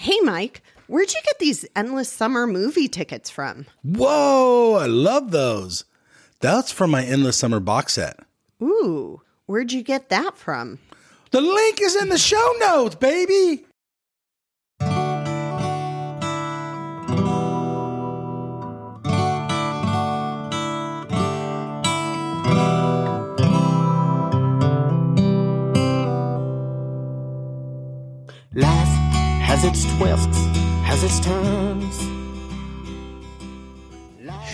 Hey, Mike, where'd you get these endless summer movie tickets from? Whoa, I love those. That's from my Endless Summer box set. Ooh, where'd you get that from? The link is in the show notes, baby. Has its twists, has its turns.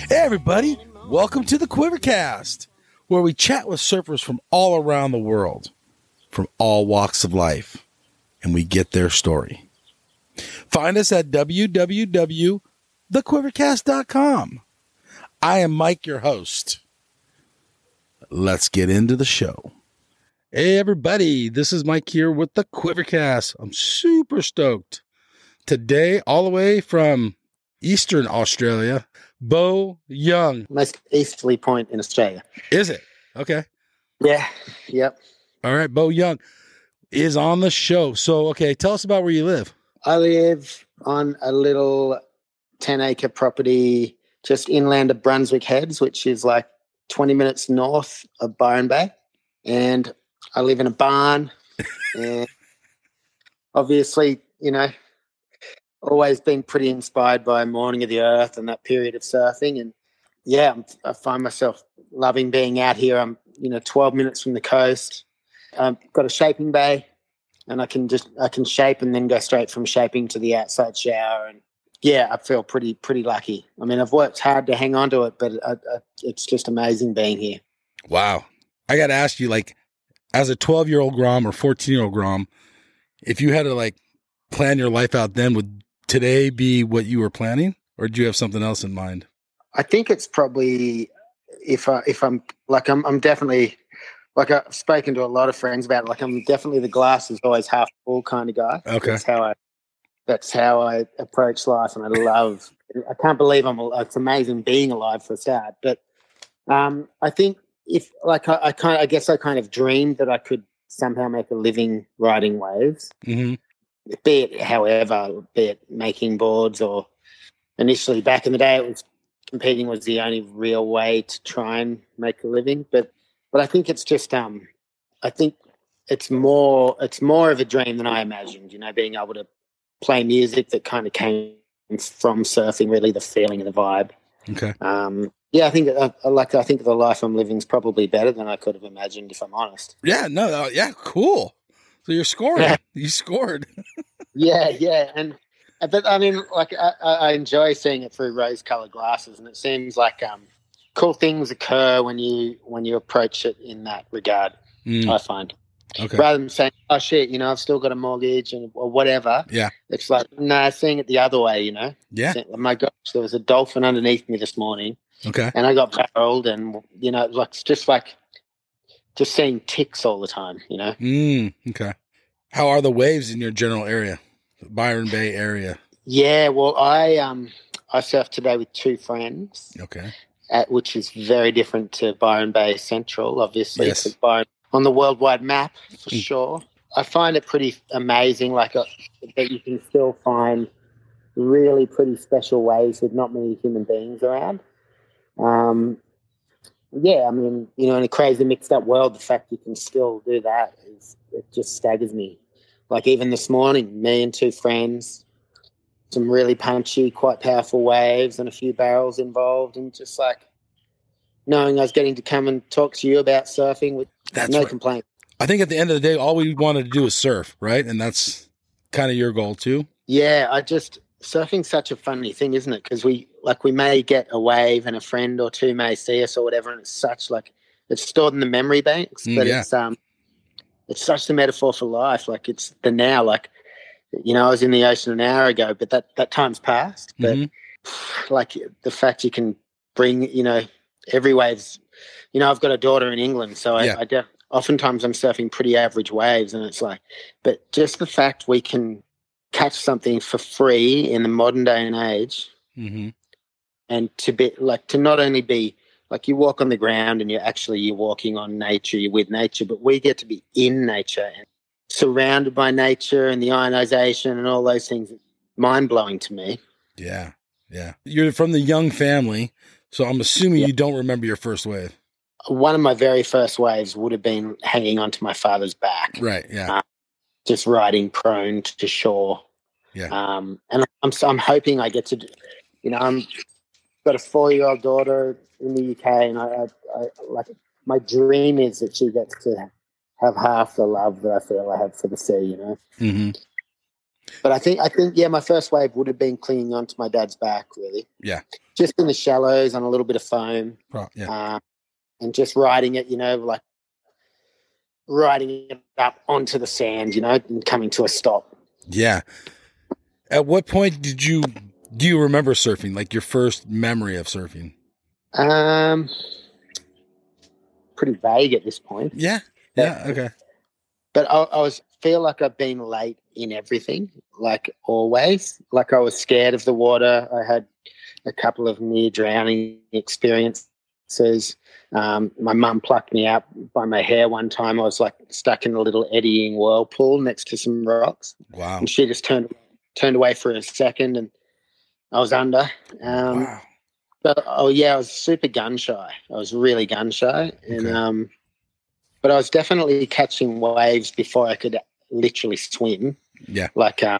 Hey, everybody. Welcome to the Quivercast, where we chat with surfers from all around the world, from all walks of life, and we get their story. Find us at www.thequivercast.com. I am Mike, your host. Let's get into the show. Hey, everybody. This is Mike here with the Quivercast. I'm super stoked. Today, all the way from Eastern Australia, Beau Young. most easterly point in Australia. Is it? Okay. Yeah, yep. All right. Beau Young is on the show. So, okay, tell us about where you live. I live on a little 10 acre property just inland of Brunswick Heads, which is like 20 minutes north of Byron Bay. And I live in a barn. and obviously, you know, always been pretty inspired by Morning of the Earth and that period of surfing. And yeah, I'm- I find myself loving being out here. I'm, you know, 12 minutes from the coast. I've got a shaping bay and I can just I can shape and then go straight from shaping to the outside shower and yeah, I feel pretty pretty lucky. I mean, I've worked hard to hang on to it, but I, I, it's just amazing being here. Wow. I got to ask you, like, as a 12 year old Grom or 14 year old Grom, if you had to, like, plan your life out then, would today be what you were planning? Or do you have something else in mind? I think it's probably if I if I'm like I'm I'm definitely like I've spoken to a lot of friends about it. Like I'm definitely the glass is always half full kind of guy. Okay. That's how I that's how I approach life, and I love. I can't believe I'm. It's amazing being alive for a start, but um, I think if like I, I kind, of, I guess I kind of dreamed that I could somehow make a living riding waves. hmm Be it, however, be it making boards or initially back in the day, it was competing was the only real way to try and make a living. But but I think it's just um, I think it's more it's more of a dream than I imagined. You know, being able to play music that kind of came from surfing, really the feeling and the vibe. Okay. Um, yeah, I think uh, like I think the life I'm living is probably better than I could have imagined, if I'm honest. Yeah. No. uh, yeah. Cool. So you're scoring. You scored. Yeah, yeah, and uh, but I mean, like I, I enjoy seeing it through rose-colored glasses, and it seems like um, cool things occur when you when you approach it in that regard. Mm, I find okay. rather than saying, "Oh shit," you know, I've still got a mortgage and or whatever. Yeah. it's like nah, seeing it the other way. You know, Yeah. Oh my gosh, there was a dolphin underneath me this morning, Okay. and I got barreled, and you know, like just like just seeing ticks all the time. You know. Mm, okay. How are the waves in your general area, Byron Bay area? Yeah, well, I um I surfed today with two friends, Okay. at, which is very different to Byron Bay Central. Obviously, Yes. Byron on the worldwide map for Mm. sure. I find it pretty amazing, like uh, that you can still find really pretty special ways with not many human beings around. Um, yeah, I mean, you know, in a crazy mixed up world, the fact you can still do that is it just staggers me. Like even this morning, me and two friends, some really punchy, quite powerful waves and a few barrels involved, and just like knowing I was getting to come and talk to you about surfing with That's no right. complaint. I think at the end of the day, all we wanted to do was surf, right? And that's kind of your goal too. Yeah, I just surfing's such a funny thing, isn't it? Because we like we may get a wave and a friend or two may see us or whatever, and it's such like it's stored in the memory banks, Mm, but yeah. it's um it's such the metaphor for life. Like it's the now. Like you know, I was in the ocean an hour ago, but that that time's passed. But Mhm. like the fact you can bring, you know, every wave's. You know, I've got a daughter in England, so I, Yeah. I def- oftentimes I'm surfing pretty average waves, and it's like, but just the fact we can catch something for free in the modern day and age, hmm and to be like to not only be like you walk on the ground and you're actually you're walking on nature, you're with nature, but we get to be in nature and surrounded by nature and the ionization and all those things. mind blowing to me. Yeah. Yeah. You're from the young family. So I'm assuming Yeah. you don't remember your first wave. One of my very first waves would have been hanging onto my father's back, Right. Yeah. just riding prone to shore. Yeah. Um, and I'm so I'm hoping I get to, do- you know, I'm got a four year old daughter in the UK, and I, I, I like my dream is that she gets to have half the love that I feel I have for the sea, you know. hmm But I think I think yeah, my first wave would have been clinging onto my dad's back, really. Yeah. Just in the shallows on a little bit of foam, Pro- yeah. uh, and just riding it, you know, like riding it up onto the sand, you know, and coming to a stop. Yeah. At what point did you do you remember surfing? Like your first memory of surfing? Um, pretty vague at this point, Yeah. Yeah. Okay. but I, I was feel like I've been late in everything, like always. Like I was scared of the water. I had a couple of near drowning experiences. Um, my mum plucked me out by my hair one time. I was like stuck in a little eddying whirlpool next to some rocks, Wow. and she just turned turned away for a second, and I was under. Um, wow. But, oh yeah, I was super gun shy. I was really gun shy, and Okay. um, but I was definitely catching waves before I could literally swim. Yeah. Like, uh,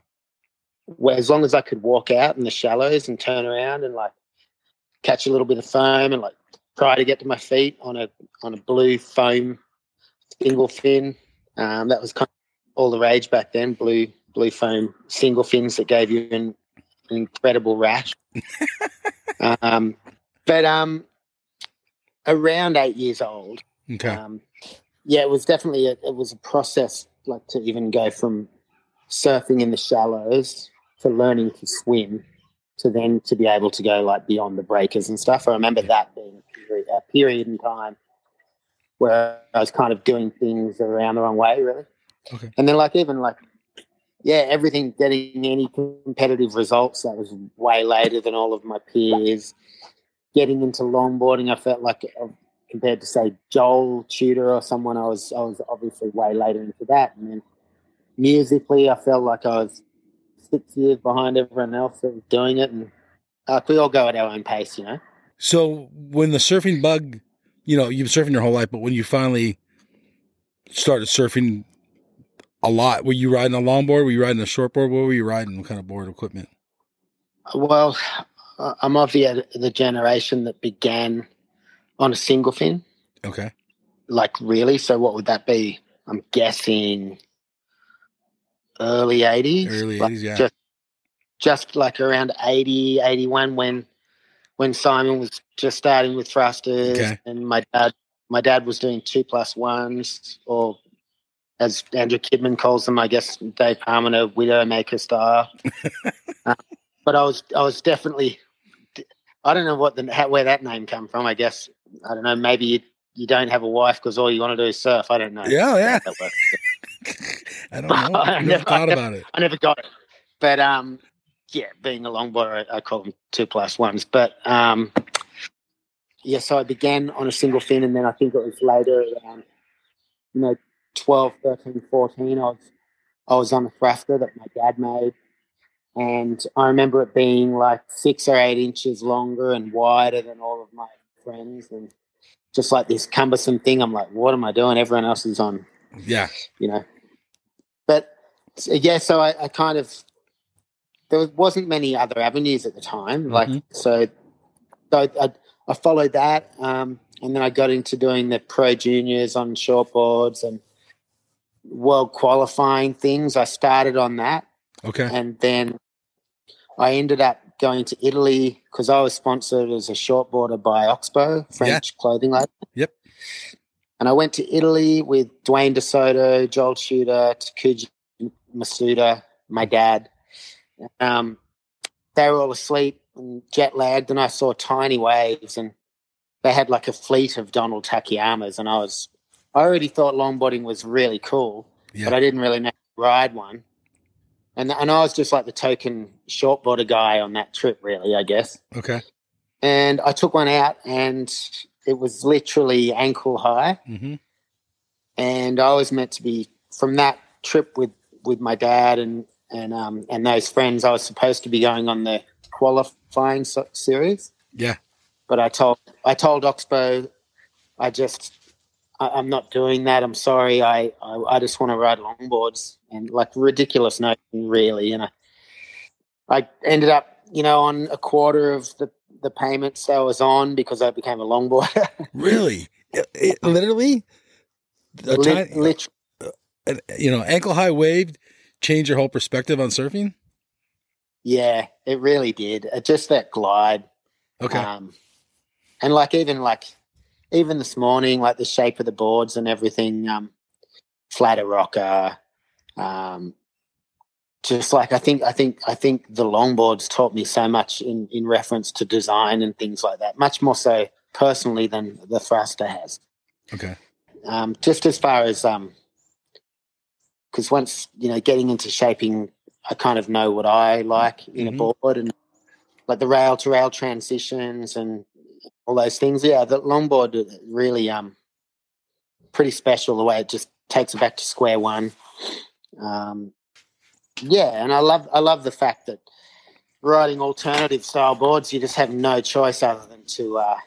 where as long as I could walk out in the shallows and turn around and like catch a little bit of foam and like try to get to my feet on a on a blue foam single fin. Um, that was kind of all the rage back then. Blue blue foam single fins that gave you an, an incredible rash. um, but um, around eight years old, Okay. um, yeah, it was definitely a, it was a process like to even go from surfing in the shallows to learning to swim to then to be able to go like beyond the breakers and stuff. I remember that being a period, a period in time where I was kind of doing things around the wrong way, really. Okay. And then like even like yeah, everything getting any competitive results that was way later than all of my peers. Getting into longboarding, I felt like uh, compared to say Joel Tudor or someone, I was I was obviously way later into that. And then musically, I felt like I was six years behind everyone else that was doing it, and like we all go at our own pace, you know. So when the surfing bug, you know, you've been surfing your whole life, but when you finally started surfing a lot, were you riding a longboard? Were you riding a shortboard? What were you riding? What kind of board equipment? Well, I'm of the the generation that began on a single fin. Okay. like really so what would that be i'm guessing early 80s Early Like, 80s, yeah. just, just like around 80 81 when when simon was just starting with thrusters Okay. and my dad my dad was doing two plus ones or as andrew kidman calls them i guess dave palmer widowmaker style Uh, but i was i was definitely i don't know what the how, where that name come from i guess i don't know maybe you, you don't have a wife because all you want to do is surf i don't know Yeah, yeah. how that works. I don't know. I never never- I thought never- about it. I never got it. But um, yeah, being a longboarder, I, I call them two plus ones. But um, yeah, so I began on a single fin, and then I think it was later around, you know, 12, 13, 14, I was, I was on a thruster that my dad made. And I remember it being like six or eight inches longer and wider than all of my friends. And just like this cumbersome thing, I'm like, what am I doing? Everyone else is on Yeah. you know. But yeah, so I, I kind of there wasn't many other avenues at the time, like Mhm. so. So I, I followed that, um, and then I got into doing the pro juniors on shortboards and world qualifying things. I started on that, Okay. and then I ended up going to Italy because I was sponsored as a shortboarder by Oxbow, French clothing label. Yep. And I went to Italy with Duane DeSoto, Joel Tudor, Takuji Masuda, my dad. Um, they were all asleep and jet lagged, and I saw tiny waves, and they had like a fleet of Donald Takayamas, and I was, I already thought longboarding was really cool, Yeah. but I didn't really know how to ride one. And, and I was just like the token shortboarder guy on that trip, really, I guess Okay. and I took one out, and it was literally ankle high. hmm And I was meant to be from that trip with with my dad and and um, and those friends. I was supposed to be going on the qualifying series, Yeah. but I told I told Oxbow, I just I, I'm not doing that. I'm sorry. I I, I just want to ride longboards and like ridiculous notion, really. And I I ended up, you know, on a quarter of the the payments I was on because I became a longboarder. Really? It, it- literally? A Lit- tiny- lit- uh, you know, ankle high wave change your whole perspective on surfing? yeah, it really did. Uh, Just that glide. Okay. Um, and like even like even this morning, like the shape of the boards and everything, um, flatter rocker, um, just like I think I think I think the longboards taught me so much in in reference to design and things like that. Much more so personally than the thruster has. okay. Um, just as far as um, because once you know getting into shaping, I kind of know what I like in Mhm. a board and like the rail to rail transitions and all those things. Yeah, the longboard really um pretty special the way it just takes it back to square one. Um, yeah, and I love I love the fact that riding alternative style boards, you just have no choice other than to uh,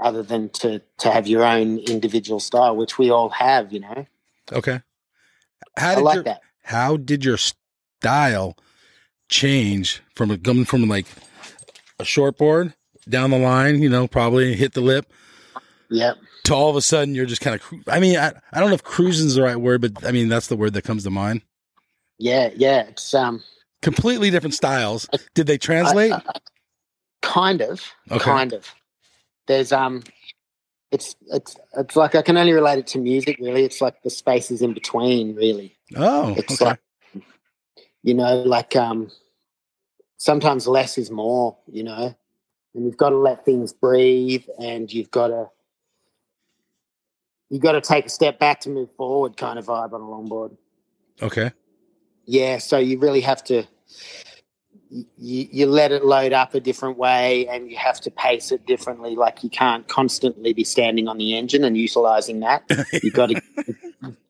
other than to to have your own individual style, which we all have. You know, Okay. How I did like your, that. how did your style change from a, coming from like a short board down the line, you know, probably hit the lip Yep. to all of a sudden you're just kind of, cru- I mean, I, I don't know if cruising is the right word, but I mean, that's the word that comes to mind. Yeah, yeah. It's um Completely different styles. Did they translate? I- I- kind of, Okay. kind of. There's um, it's it's it's like I can only relate it to music. Really, it's like the spaces in between. Really, oh, it's okay. like you know, like um, sometimes less is more. You know, and you've got to let things breathe, and you've got to you've got to take a step back to move forward. Kind of vibe on a longboard. Okay. Yeah, so you really have to you, you let it load up a different way and you have to pace it differently like you can't constantly be standing on the engine and utilizing that you've got to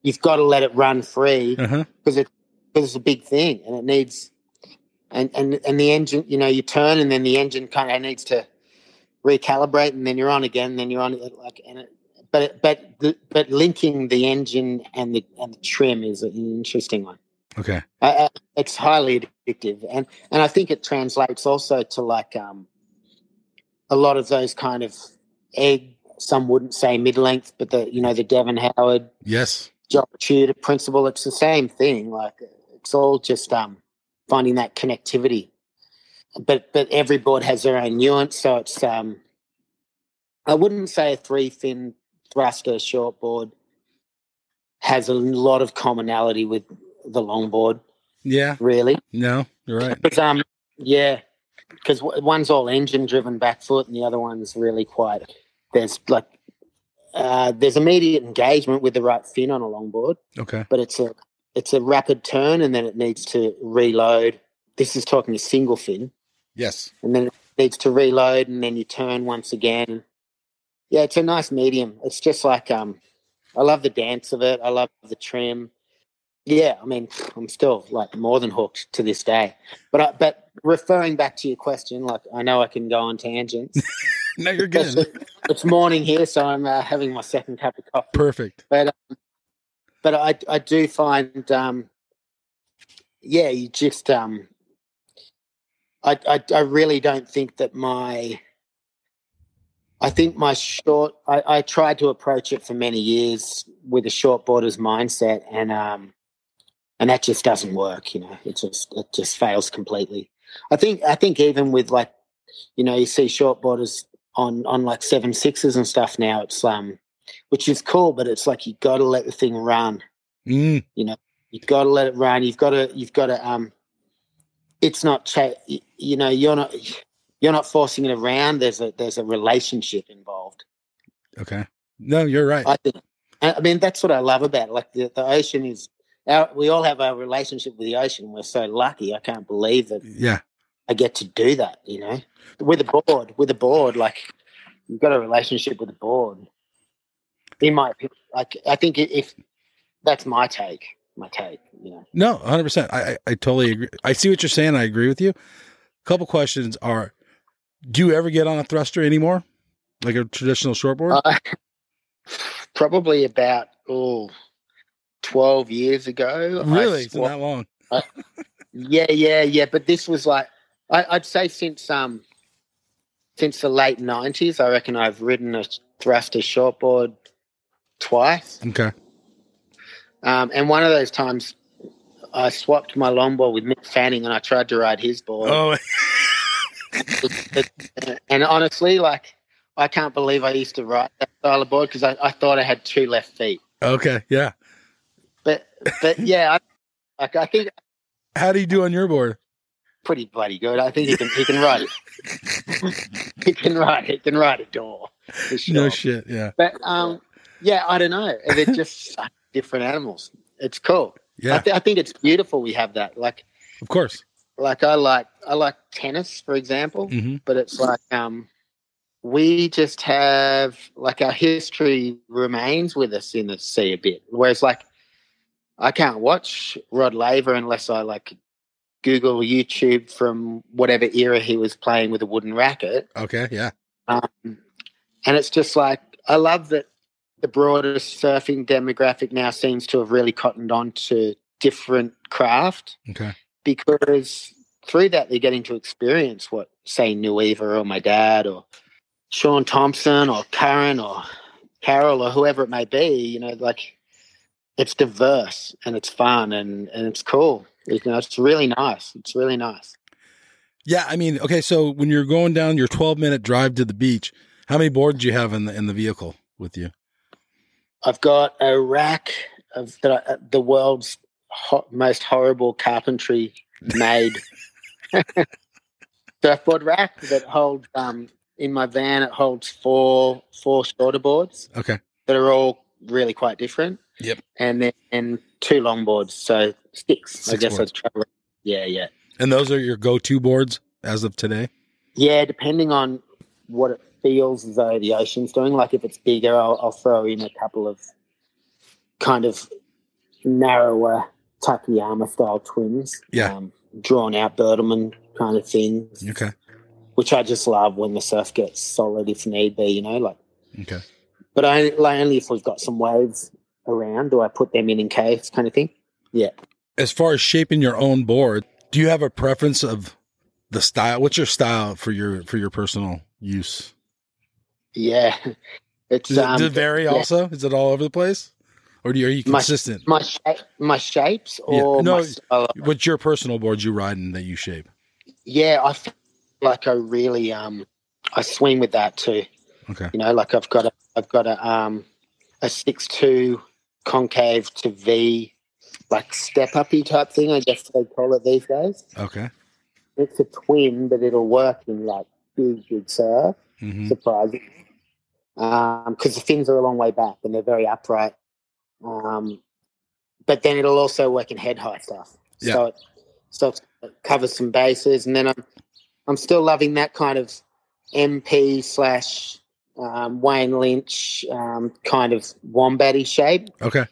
you've got to let it run free Uh-huh. because it because it's a big thing and it needs and and and the engine you know you turn and then the engine kind of needs to recalibrate and then you're on again and then you're on it like and it, but but the, but linking the engine and the and the trim is an interesting one Okay. I, it's highly addictive, and and I think it translates also to like um, a lot of those kind of egg. Some wouldn't say mid length, but the you know the Devon Howard Yes. Joel Tudor principle. It's the same thing. Like it's all just um, finding that connectivity. But but every board has their own nuance, so it's um, I wouldn't say a three fin thruster short board has a lot of commonality with the longboard. Yeah. Really, No, you're right. because um, yeah, because one's all engine driven back foot, and the other one's really quite. There's like, uh, there's immediate engagement with the right fin on a longboard, Okay. but it's a it's a rapid turn, and then it needs to reload. This is talking a single fin, Yes. and then it needs to reload, and then you turn once again. Yeah, it's a nice medium. It's just like um, I love the dance of it. I love the trim. Yeah, I mean, I'm still like more than hooked to this day. But I, but referring back to your question, like I know I can go on tangents. No, you're good. it's morning here, so I'm uh, having my second cup of coffee. Perfect. But um, but I I do find um, yeah, you just um, I, I I really don't think that my I think my short I, I tried to approach it for many years with a short borders mindset and um and that just doesn't work, you know. It just it just fails completely. I think I think even with like you know, you see short borders on on like seven sixes and stuff now, it's um which is cool, but it's like you gotta let the thing run. Mm, You've got to let it run. You've got to. You've got to. Um, it's not. Cha- you know, you're not. You're not forcing it around. There's a. There's a relationship involved. okay. No, you're right. I think. I mean, that's what I love about it. like the the ocean is. Our, we all have a relationship with the ocean. We're so lucky. I can't believe that yeah. I get to do that. You know, with a board. With a board, like you've got a relationship with a board. In my opinion, like I think if that's my take, my take. You know, No, 100%. I, I, I totally agree. I see what you're saying. I agree with you. A couple questions are Do you ever get on a thruster anymore? Like a traditional shortboard? Uh, probably about oh, 12 years ago. I really? Swapped- that long. Yeah, yeah, yeah. But this was like I, I'd say since um since the late nineties, I reckon I've ridden a thruster shortboard twice. Okay. Um, and one of those times I swapped my longboard with Mick Fanning and I tried to ride his board. Oh, and honestly, like I can't believe I used to ride that style of board because I, I thought I had two left feet. okay. Yeah. But but yeah, I, like I think How do you do on your board? pretty bloody good. I think he can he can ride it. he can ride he can ride a door sure. No shit. Yeah. But um, yeah, I don't know. They're just different animals. It's cool. I, Yeah. th- I think it's beautiful. We have that. Like Of course. like I like I like tennis, for example. hmm But it's like um, we just have like our history remains with us in the sea a bit. Whereas like I can't watch Rod Laver unless I like Google YouTube from whatever era he was playing with a wooden racket. Okay. Yeah. Um, and it's just like I love that the broader surfing demographic now seems to have really cottoned on to different craft Okay. because through that they're getting to experience what say Nuuhiwa or my dad or Shaun Tomson or Curren or Carroll or whoever it may be, you know, like it's diverse and it's fun and, and it's cool. You know, it's really nice. It's really nice. Yeah. I mean, okay. So when you're going down your 12 minute drive to the beach, how many boards do you have in the in the vehicle with you? I've got a rack of the, the world's ho- most horrible carpentry made surfboard rack that holds um in my van it holds four four shorter boards Okay. that are all really quite different. Yep. And then and two long boards, so six. I guess boards. I'd travel. Yeah, yeah. And those are your go to boards as of today? Yeah, depending on what it feels as though the ocean's doing. Like if it's bigger, I'll, I'll throw in a couple of kind of narrower Takayama style twins. Yeah. Um, drawn out Bertelmann kind of things, Okay. which I just love when the surf gets solid if need be, you know, like, Okay. but I, like only if we've got some waves around do I put them in in case kind of thing. Yeah. As far as shaping your own board, do you have a preference of the style? What's your style for your for your personal use? Yeah. It's, Does it, um, does it vary yeah. also? Is it all over the place? Or you, are you My- consistent? my shape, my shapes, Yeah, or no, my. What's your personal boards you ride and that you shape? Yeah, I feel like I really um I swing with that too. Okay. You know, like I've got a I've got a um a six two concave to V like step uppy type thing, I guess they call it these days. Okay. It's a twin, but it'll work in like big, big surf, hmm surprising. Um, because the fins are a long way back and they're very upright. Um, but then it'll also work in head high stuff. Yeah. So it, so it covers some bases, and then I'm I'm still loving that kind of MP slash um, Wayne Lynch um, kind of wombatty shape. Okay.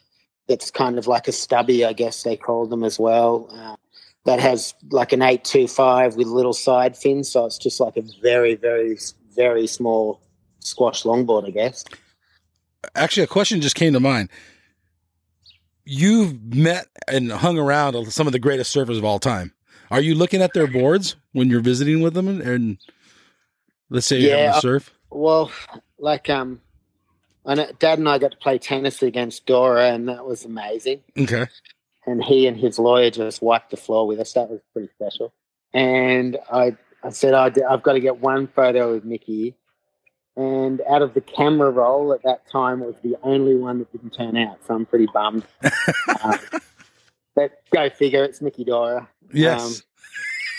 It's kind of like a stubby, I guess they call them as well. Uh, that has like an eight two five with little side fins, so it's just like a very, very, very small squash longboard, I guess. Actually, a question just came to mind. You've met and hung around some of the greatest surfers of all time. Are you looking at their boards when you're visiting with them and, and let's say you're having a surf? Well, like um, know Dad and I got to play tennis against Dora, and that was amazing. Okay. And he and his lawyer just wiped the floor with us. That was pretty special. And I, I said, I, I've got to get one photo of Mickey. And out of the camera roll at that time, it was the only one that didn't turn out. So I'm pretty bummed. uh, but go figure, it's Mickey Dora. Yes. Um,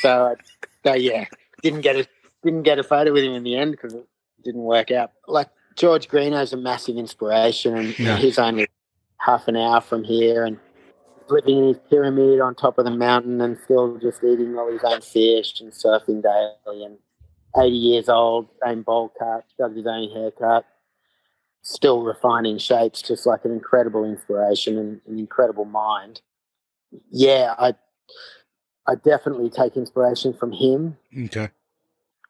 so, so yeah, didn't get a didn't get a photo with him in the end because it didn't work out. Like George Greenough's a massive inspiration, and Yeah. he's only half an hour from here, and living in his pyramid on top of the mountain, and still just eating all his own fish and surfing daily, and eighty years old, same bowl cut, got his own haircut, still refining shapes, just like an incredible inspiration and an incredible mind. yeah, I I definitely take inspiration from him. Okay.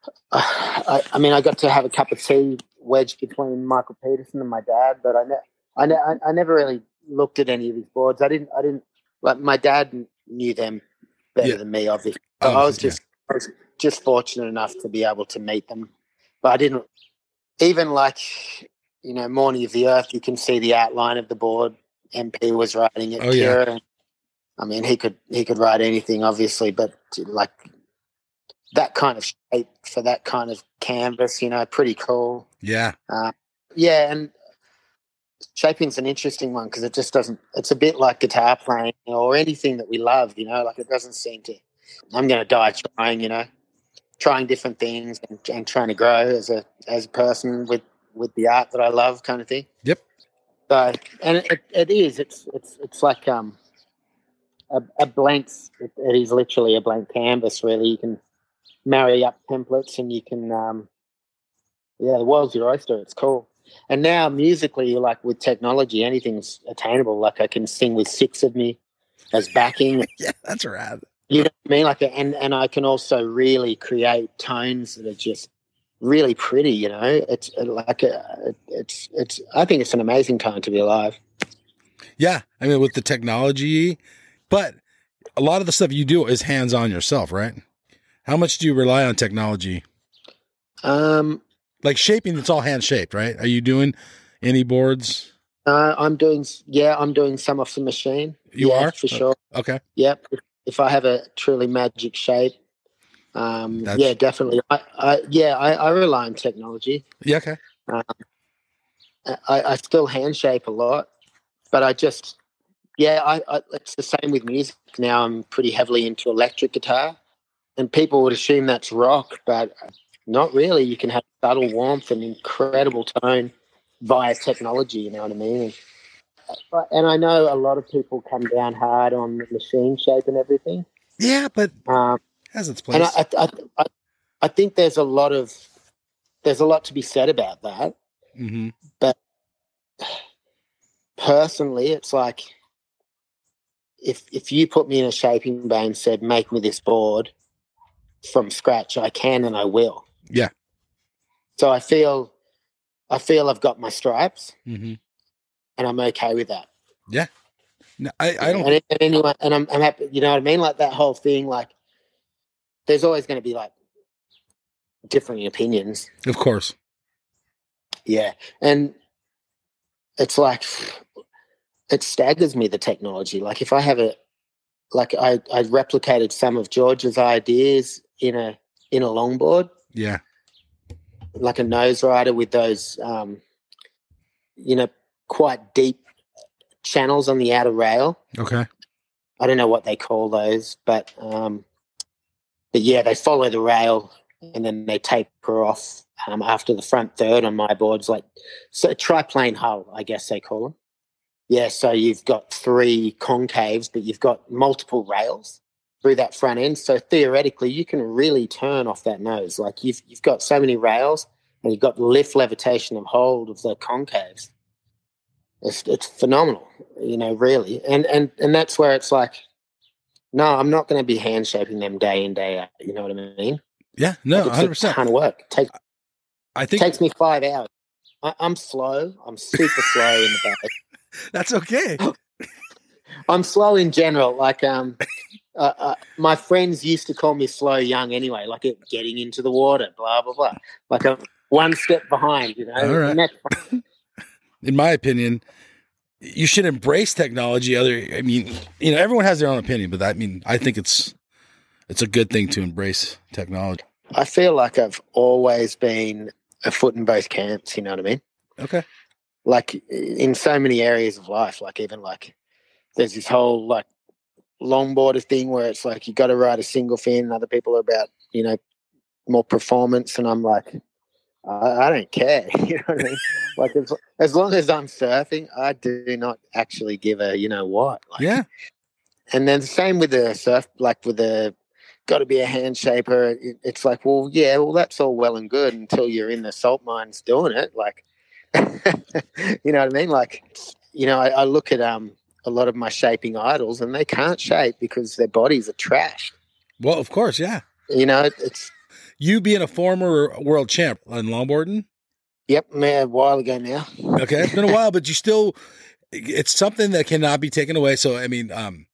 I, I mean, I got to have a cup of tea wedged between Michael Peterson and my dad, but I, ne- I, ne- I never really looked at any of his boards. I didn't. I didn't. Like my dad knew them better Yeah. than me, obviously. Oh, I was yeah. just I was just fortunate enough to be able to meet them, but I didn't. Even like you know, Morning of the Earth, you can see the outline of the board. MP was writing it. Oh, yeah. Kira, I mean, he could he could write anything, obviously, but like that kind of shape for that kind of canvas, you know, pretty cool. Yeah. Uh, yeah, and shaping's an interesting one because it just doesn't. It's a bit like guitar playing or anything that we love, you know. Like it doesn't seem to. I'm going to die trying, you know, trying different things and, and trying to grow as a as a person with with the art that I love, kind of thing. Yep. So, and it, it is. It's it's it's like um a, a blank. It, it is literally a blank canvas. Really, you can marry up templates and you can um yeah, the world's your oyster. It's cool. And now musically, like with technology, anything's attainable. Like I can sing with six of me as backing. Yeah, that's rad. You know what I mean? Like, and and I can also really create tones that are just really pretty. You know, it's uh, like a, it's it's. I think it's an amazing time to be alive. Yeah. I mean, with the technology, but a lot of the stuff you do is hands on yourself, right? How much do you rely on technology? Um, Like shaping, it's all hand shaped, right? Are you doing any boards? uh, I'm doing. Yeah, I'm doing some off the machine. You Yeah, are? for sure. Okay. Yep. If, I have a truly magic shape, um, That's- yeah, definitely. I, I yeah, I, I rely on technology. Yeah. Okay. I, I still hand shape a lot, but I just yeah, I, I it's the same with music. Now I'm pretty heavily into electric guitar, and people would assume that's rock, but not really. You can have subtle warmth and incredible tone via technology. You know what I mean? But- And I know a lot of people come down hard on the machine shape and everything. Yeah, but Um, has its and place. I, I, I, I think there's a lot of there's a lot to be said about that. hmm But Personally, it's like if if you put me in a shaping bay and said, "Make me this board from scratch," I can and I will. Yeah. So I feel, I feel I've got my stripes, hmm and I'm okay with that. Yeah. No, I, I don't. And, and anyone, and I'm, I'm happy. You know what I mean? Like that whole thing. Like, there's always going to be like differing opinions. Of course. Yeah. And it's like it staggers me the technology. Like if I have a like I, I replicated some of George's ideas in a in a longboard, Yeah. like a nose rider with those um you know, quite deep channels on the outer rail. Okay. I don't know what they call those, but um but yeah, they follow the rail and then they taper off um, after the front third on my boards, like so triplane hull, I guess they call them. Yeah, so you've got three concaves, but you've got multiple rails through that front end. So theoretically, you can really turn off that nose. Like you've you've got so many rails, and you've got lift, levitation, and hold of the concaves. It's it's phenomenal, you know, really. And and and that's where it's like, no, I'm not going to be hand shaping them day in day out. You know what I mean? Yeah. No. Hundred percent. ton of work. It takes I think takes me five hours. I, I'm slow. I'm super slow in the back. that's okay. I'm slow in general. Like um, uh, uh, my friends used to call me slow young anyway. Like it, getting into the water, blah blah blah. Like I'm one step behind, you know. Right. In my opinion, you should embrace technology. Other, I mean, you know, everyone has their own opinion, but I mean, I think it's it's a good thing to embrace technology. I feel like I've always been a foot in both camps. You know what I mean? Okay. like in so many areas of life like even like there's this whole like longboarder thing where it's like you got to ride a single fin and other people are about you know more performance and i'm like i, I don't care. You know what i mean? Like as, as long as i'm surfing i do not actually give a you know what like, Yeah. and then the same with the surf like with the got to be a hand shaper it, it's like well yeah well that's all well and good until you're in the salt mines doing it like you know what i mean? Like you know I, I look at um a lot of my shaping idols, and they can't shape because their bodies are trashed. Well, of course, yeah. You know, it's You being a former world champ in longboarding. yep, man, a while ago now. Okay, it's been a while, but you still, it's something that cannot be taken away. So, I mean, um,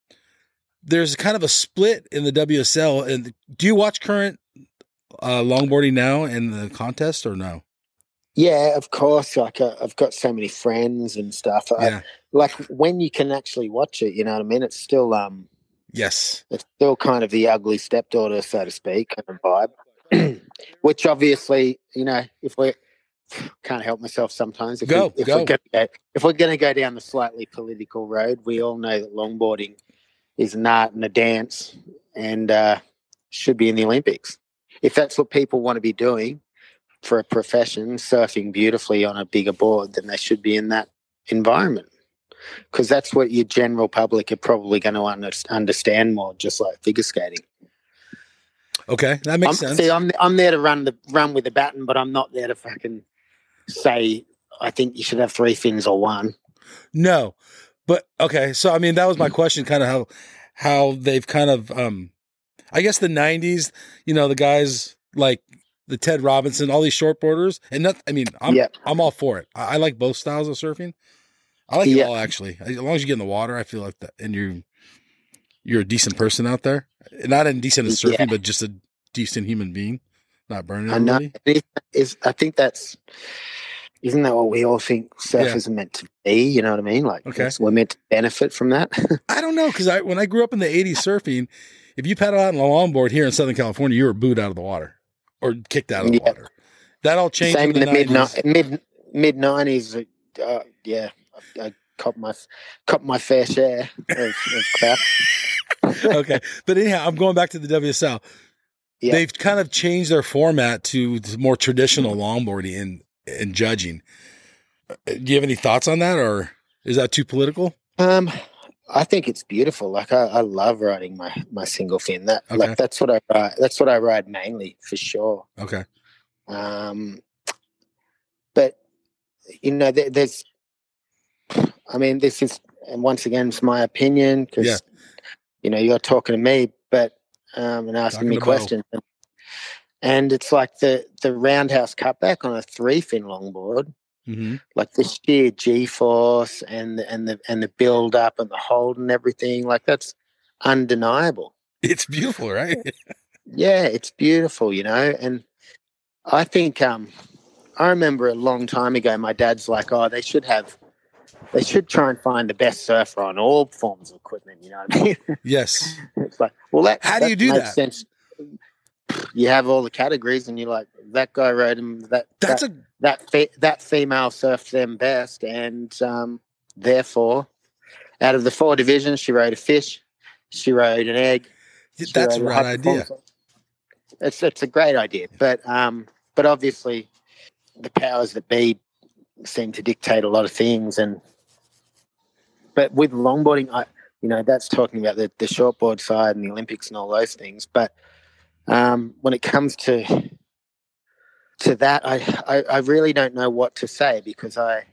there's kind of a split in the WSL. And do you watch current uh, longboarding now in the contest or no? Yeah, of course. Like uh, I've got so many friends and stuff. I, like when you can actually watch it, you know what I mean. It's still um, Yes. it's still kind of the ugly stepdaughter, so to speak, kind of vibe. Which obviously, you know, if we can't help myself sometimes. If Go, we, if go. We're gonna go, if we're going to go down the slightly political road, we all know that longboarding is an art and a dance, and uh, should be in the Olympics. If that's what people want to be doing for a profession, surfing beautifully on a bigger board, then they should be in that environment. Because that's what your general public are probably going to under- understand more, just like figure skating. Okay, that makes I'm, sense. See, I'm I'm there to run the run with the baton, but I'm not there to fucking say I think you should have three fins or one. No, but okay. So I mean, that was my question. Kind of how how they've kind of um, I guess the '90s. You know, the guys like the Ted Robinson, all these short shortboarders, and not. I mean, I'm Yeah. I'm all for it. I, I like both styles of surfing. I like it all actually. As long as you get in the water, I feel like that, and you're you're a decent person out there. Not indecent as surfing, Yeah. but just a decent human being, not burning I know. Is I think that's isn't that what we all think surfers are meant to be? You know what I mean? Like Okay. we're meant to benefit from that. I don't know because I when I grew up in the '80s surfing, if you paddle out on a longboard here in Southern California, you were booed out of the water or kicked out of the Yeah. water. That all changed Same in the, mid 90s. mid mid nineties. Uh, yeah, I, I caught my caught my fair share of, of crap. okay, but anyhow, I'm going back to the WSL. Yeah. They've kind of changed their format to more traditional longboarding and and judging. Uh, Do you have any thoughts on that, or is that too political? Um, I think it's beautiful. Like I, I love riding my my single fin. That Okay. like that's what I ride. That's what I ride mainly for sure. Okay, Um, but you know, there, there's. I mean, this is, and once again, it's my opinion because Yeah. you know you're talking to me, but um, and asking Talking me questions, and it's like the the roundhouse cutback on a three fin longboard hmm like the sheer G force and the, and the and the build up and the hold and everything, like that's undeniable. it's beautiful, right? Yeah, it's beautiful, you know. And I think um I remember a long time ago my dad's like, Oh, they should have they should try and find the best surfer on all forms of equipment, you know what I mean? yes. it's like, well that How do you do makes that? Sense. You have all the categories and you're like, that guy rode him that That's that, a that fe- that female surfed them best, and um, therefore, out of the four divisions, she rode a fish, she rode an egg. that's a right idea. It's it's a great idea, but um, but obviously, the powers that be seem to dictate a lot of things, and but with longboarding, I you know that's talking about the the shortboard side and the Olympics and all those things, but um, when it comes to to that, I, I I really don't know what to say because I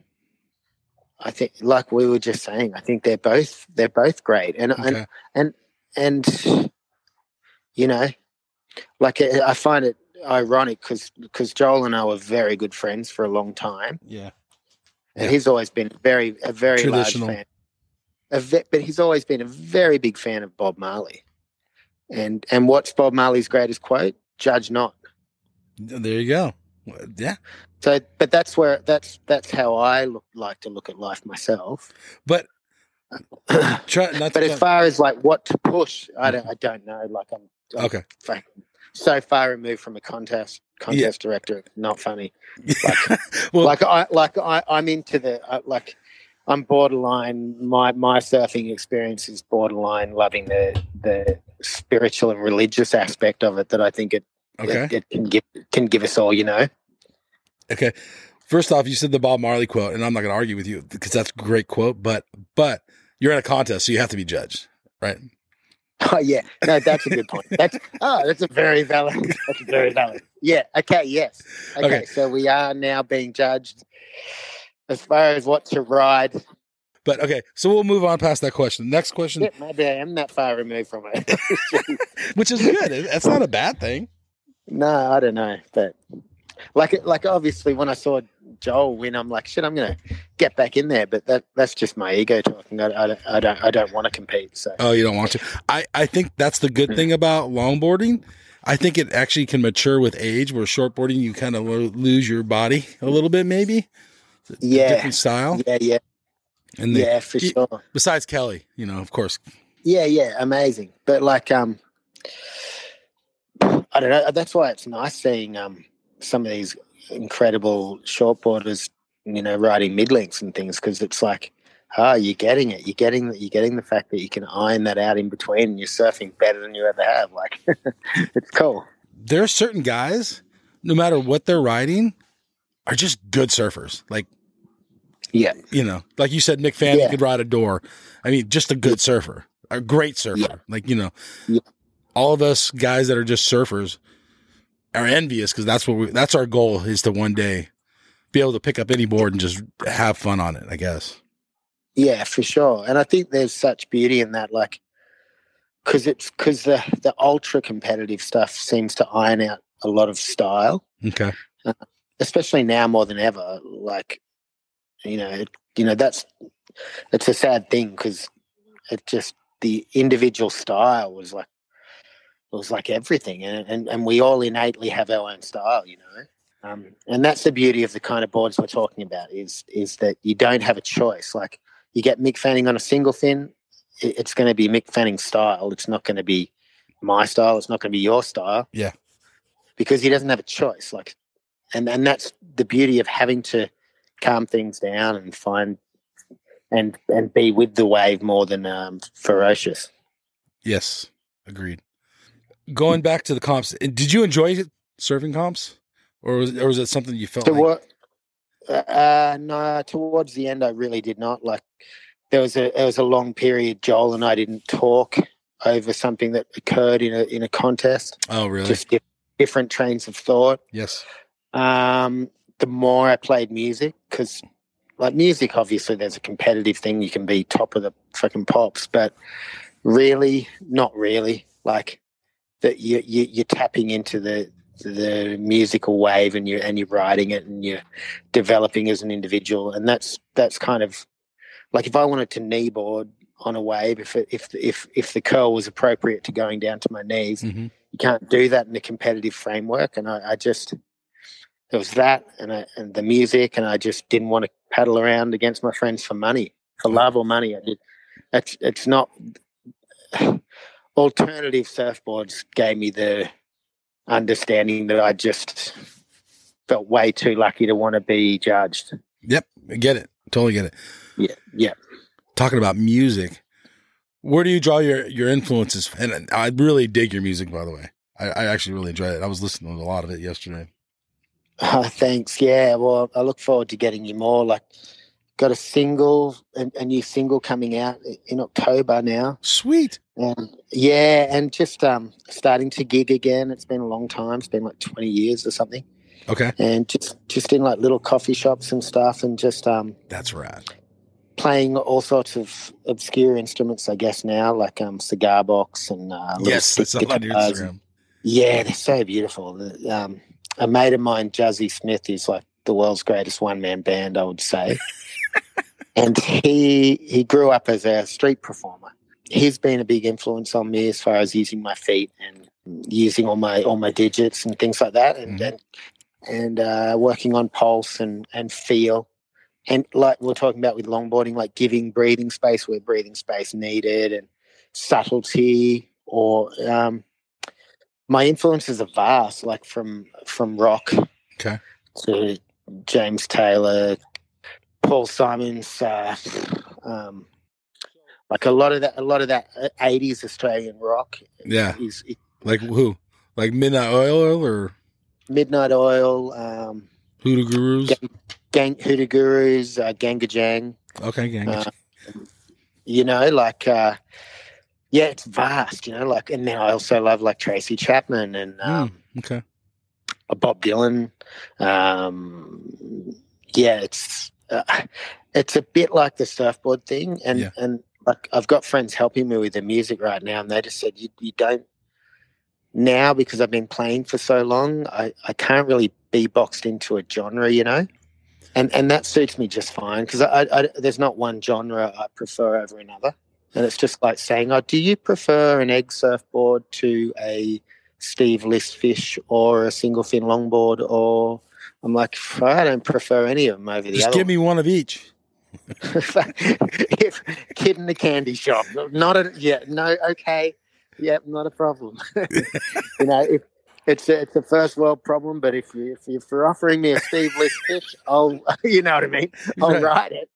I think like we were just saying, I think they're both they're both great, and Okay. and and you know, like I I find it ironic because because Joel and I were very good friends for a long time, Yeah. and Yeah. he's always been very a very large fan. A ve- but he's always been a very big fan of Bob Marley, and and what's Bob Marley's greatest quote? Judge not. There you go. Yeah. So, but that's where that's that's how I look, like to look at life myself. But try not but as far as like what to push, I don't I don't know. Like I'm, I'm Okay. so far removed from a contest contest director. Not funny. well, like I like I I'm into the uh, like I'm borderline. My my surfing experience is borderline loving the the spiritual and religious aspect of it. That I think it okay. it, it can give can give us all. You know. Okay. First off, you said the Bob Marley quote, and I'm not going to argue with you because that's a great quote. But but you're in a contest, so you have to be judged, right? Oh yeah, no, that's a good point. That's oh, that's a very valid. That's very valid. Yeah. Okay. Yes. Okay, Okay. So we are now being judged as far as what to ride. But okay, so we'll move on past that question. Next question, Yeah, maybe I am that far removed from it. which is good. That's not a bad thing. No, I don't know, but like, like obviously, when I saw Joel win, I'm like, shit, I'm gonna get back in there. But that that's just my ego talking. I, I, don't- I don't, I don't want to compete. So Oh, you don't want to. I, I think that's the good thing about longboarding. I think it actually can mature with age. Where shortboarding, you kind of lo- lose your body a little bit, maybe. Yeah. different style. yeah, yeah, And the, yeah, for sure. besides Kelly, you know, of course. Yeah, yeah, amazing. But like, um, I don't know. That's why it's nice seeing um some of these incredible shortboarders, you know, riding mid lengths and things because it's like, ah, you're getting it. You're getting that. You're getting the fact that you can iron that out in between, and you're surfing better than you ever have. Like, it's cool. There are certain guys, no matter what they're riding, are just good surfers. Like Yeah, you know, like you said, Mick Fanning Yeah. could ride a door. I mean, just a good surfer, a great surfer. Yeah. Like you know, Yeah. All of us guys that are just surfers are envious because that's what we, that's our goal is to one day be able to pick up any board and just have fun on it. I guess. yeah, for sure. And I think there's such beauty in that, like, because it's because the the ultra competitive stuff seems to iron out a lot of style. Okay. Uh, especially now more than ever like you know it, you know that's it's a sad thing because it just the individual style was like was like everything and, and and we all innately have our own style you know um, and that's the beauty of the kind of boards we're talking about is is that you don't have a choice like you get mick fanning on a single fin it, it's going to be mick fanning style it's not going to be my style it's not going to be your style Yeah. because he doesn't have a choice like and and that's the beauty of having to calm things down and find and and be with the wave more than um, ferocious. Yes. Agreed. Going back to the comps, did you enjoy serving comps, or was or was it something you felt To like? what? Uh, no, towards the end, I really did not like. There was a there was a long period. Joel and I didn't talk over something that occurred in a in a contest. Oh, really? Just di- different trains of thought. yes. Um, the more I played music, because like music, obviously there's a competitive thing. You can be top of the fucking pops, but really, not really. Like that, you, you you're tapping into the the musical wave, and you and you're riding it, and you're developing as an individual, and that's that's kind of like if I wanted to kneeboard on a wave, if it, if if if the curl was appropriate to going down to my knees, hmm you can't do that in a competitive framework. And I, I just it was that and I, and the music, and I just didn't want to paddle around against my friends for money, for love or money. I did. It's it's not alternative surfboards gave me the understanding that I just felt way too lucky to want to be judged. Yep. I get it. Totally get it. Yeah, yeah. talking about music, where do you draw your your influences? And I really dig your music, by the way. I, I actually really enjoy it. I was listening to a lot of it yesterday. Oh, thanks. Yeah. Well, I look forward to getting you more. Like, got a single, a, a new single coming out in October now. Sweet. And yeah, and just um, starting to gig again. It's been a long time. It's been like twenty years or something. Okay, And just just in like little coffee shops and stuff, and just um, that's right. playing all sorts of obscure instruments. I guess now, like um, cigar box and uh, Yes, that's on your Instagram. Yeah, they're so beautiful. The, Um, a mate of mine, Jazzy Smith, is like the world's greatest one man band, I would say. and he he grew up as a street performer. He's been a big influence on me as far as using my feet and using all my all my digits and things like that, and Mhm. and, and uh, working on pulse and and feel. And like we're talking about with longboarding, like giving breathing space where breathing space needed, and subtlety or um, my influences are vast, like from from rock Okay. to James Taylor, Paul Simons, uh, um, like a lot of that, a lot of that eighties Australian rock. Yeah. is, is Like who? Like Midnight Oil or Midnight Oil, um, Hoodoo Gurus? Gang Hoodoo Gurus, uh, GANGgajang. Okay, gang. Uh, you know, like uh, yeah, it's vast. You know, like and then I also love like Tracy Chapman and um, okay. uh, Bob Dylan. Um, yeah, it's uh, it's a bit like the surfboard thing, and Yeah. and like I've got friends helping me with the music right now, and they just said you you don't now because I've been playing for so long, I I can't really be boxed into a genre, you know, and and that suits me just fine because I, I, I there's not one genre I prefer over another, and it's just like saying, oh, do you prefer an egg surfboard to a Steve Lis fish or a single fin longboard or I'm like, I don't prefer any of them over the other. Just other give me one of each. if kid in the candy shop. Not a yeah, no, okay. Yep, not a problem. you know, if it's a, it's a first world problem, but if you if, you, if you're offering me a Steve Lis fish, I'll you know what I mean. I'll Right. write it.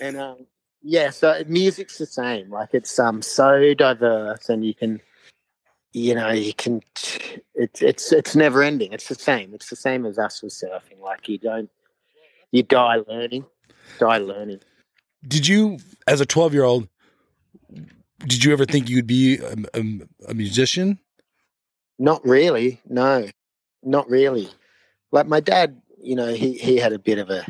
and um, yeah, so music's the same. Like it's um so diverse, and you can, you know, you can. It's it's it's never ending. It's the same. It's the same as us with surfing. Like you don't, you die learning, die learning. Did you, as a 12 year old, did you ever think you'd be a, a, a musician? Not really. No, not really. Like my dad, you know, he, he had a bit of a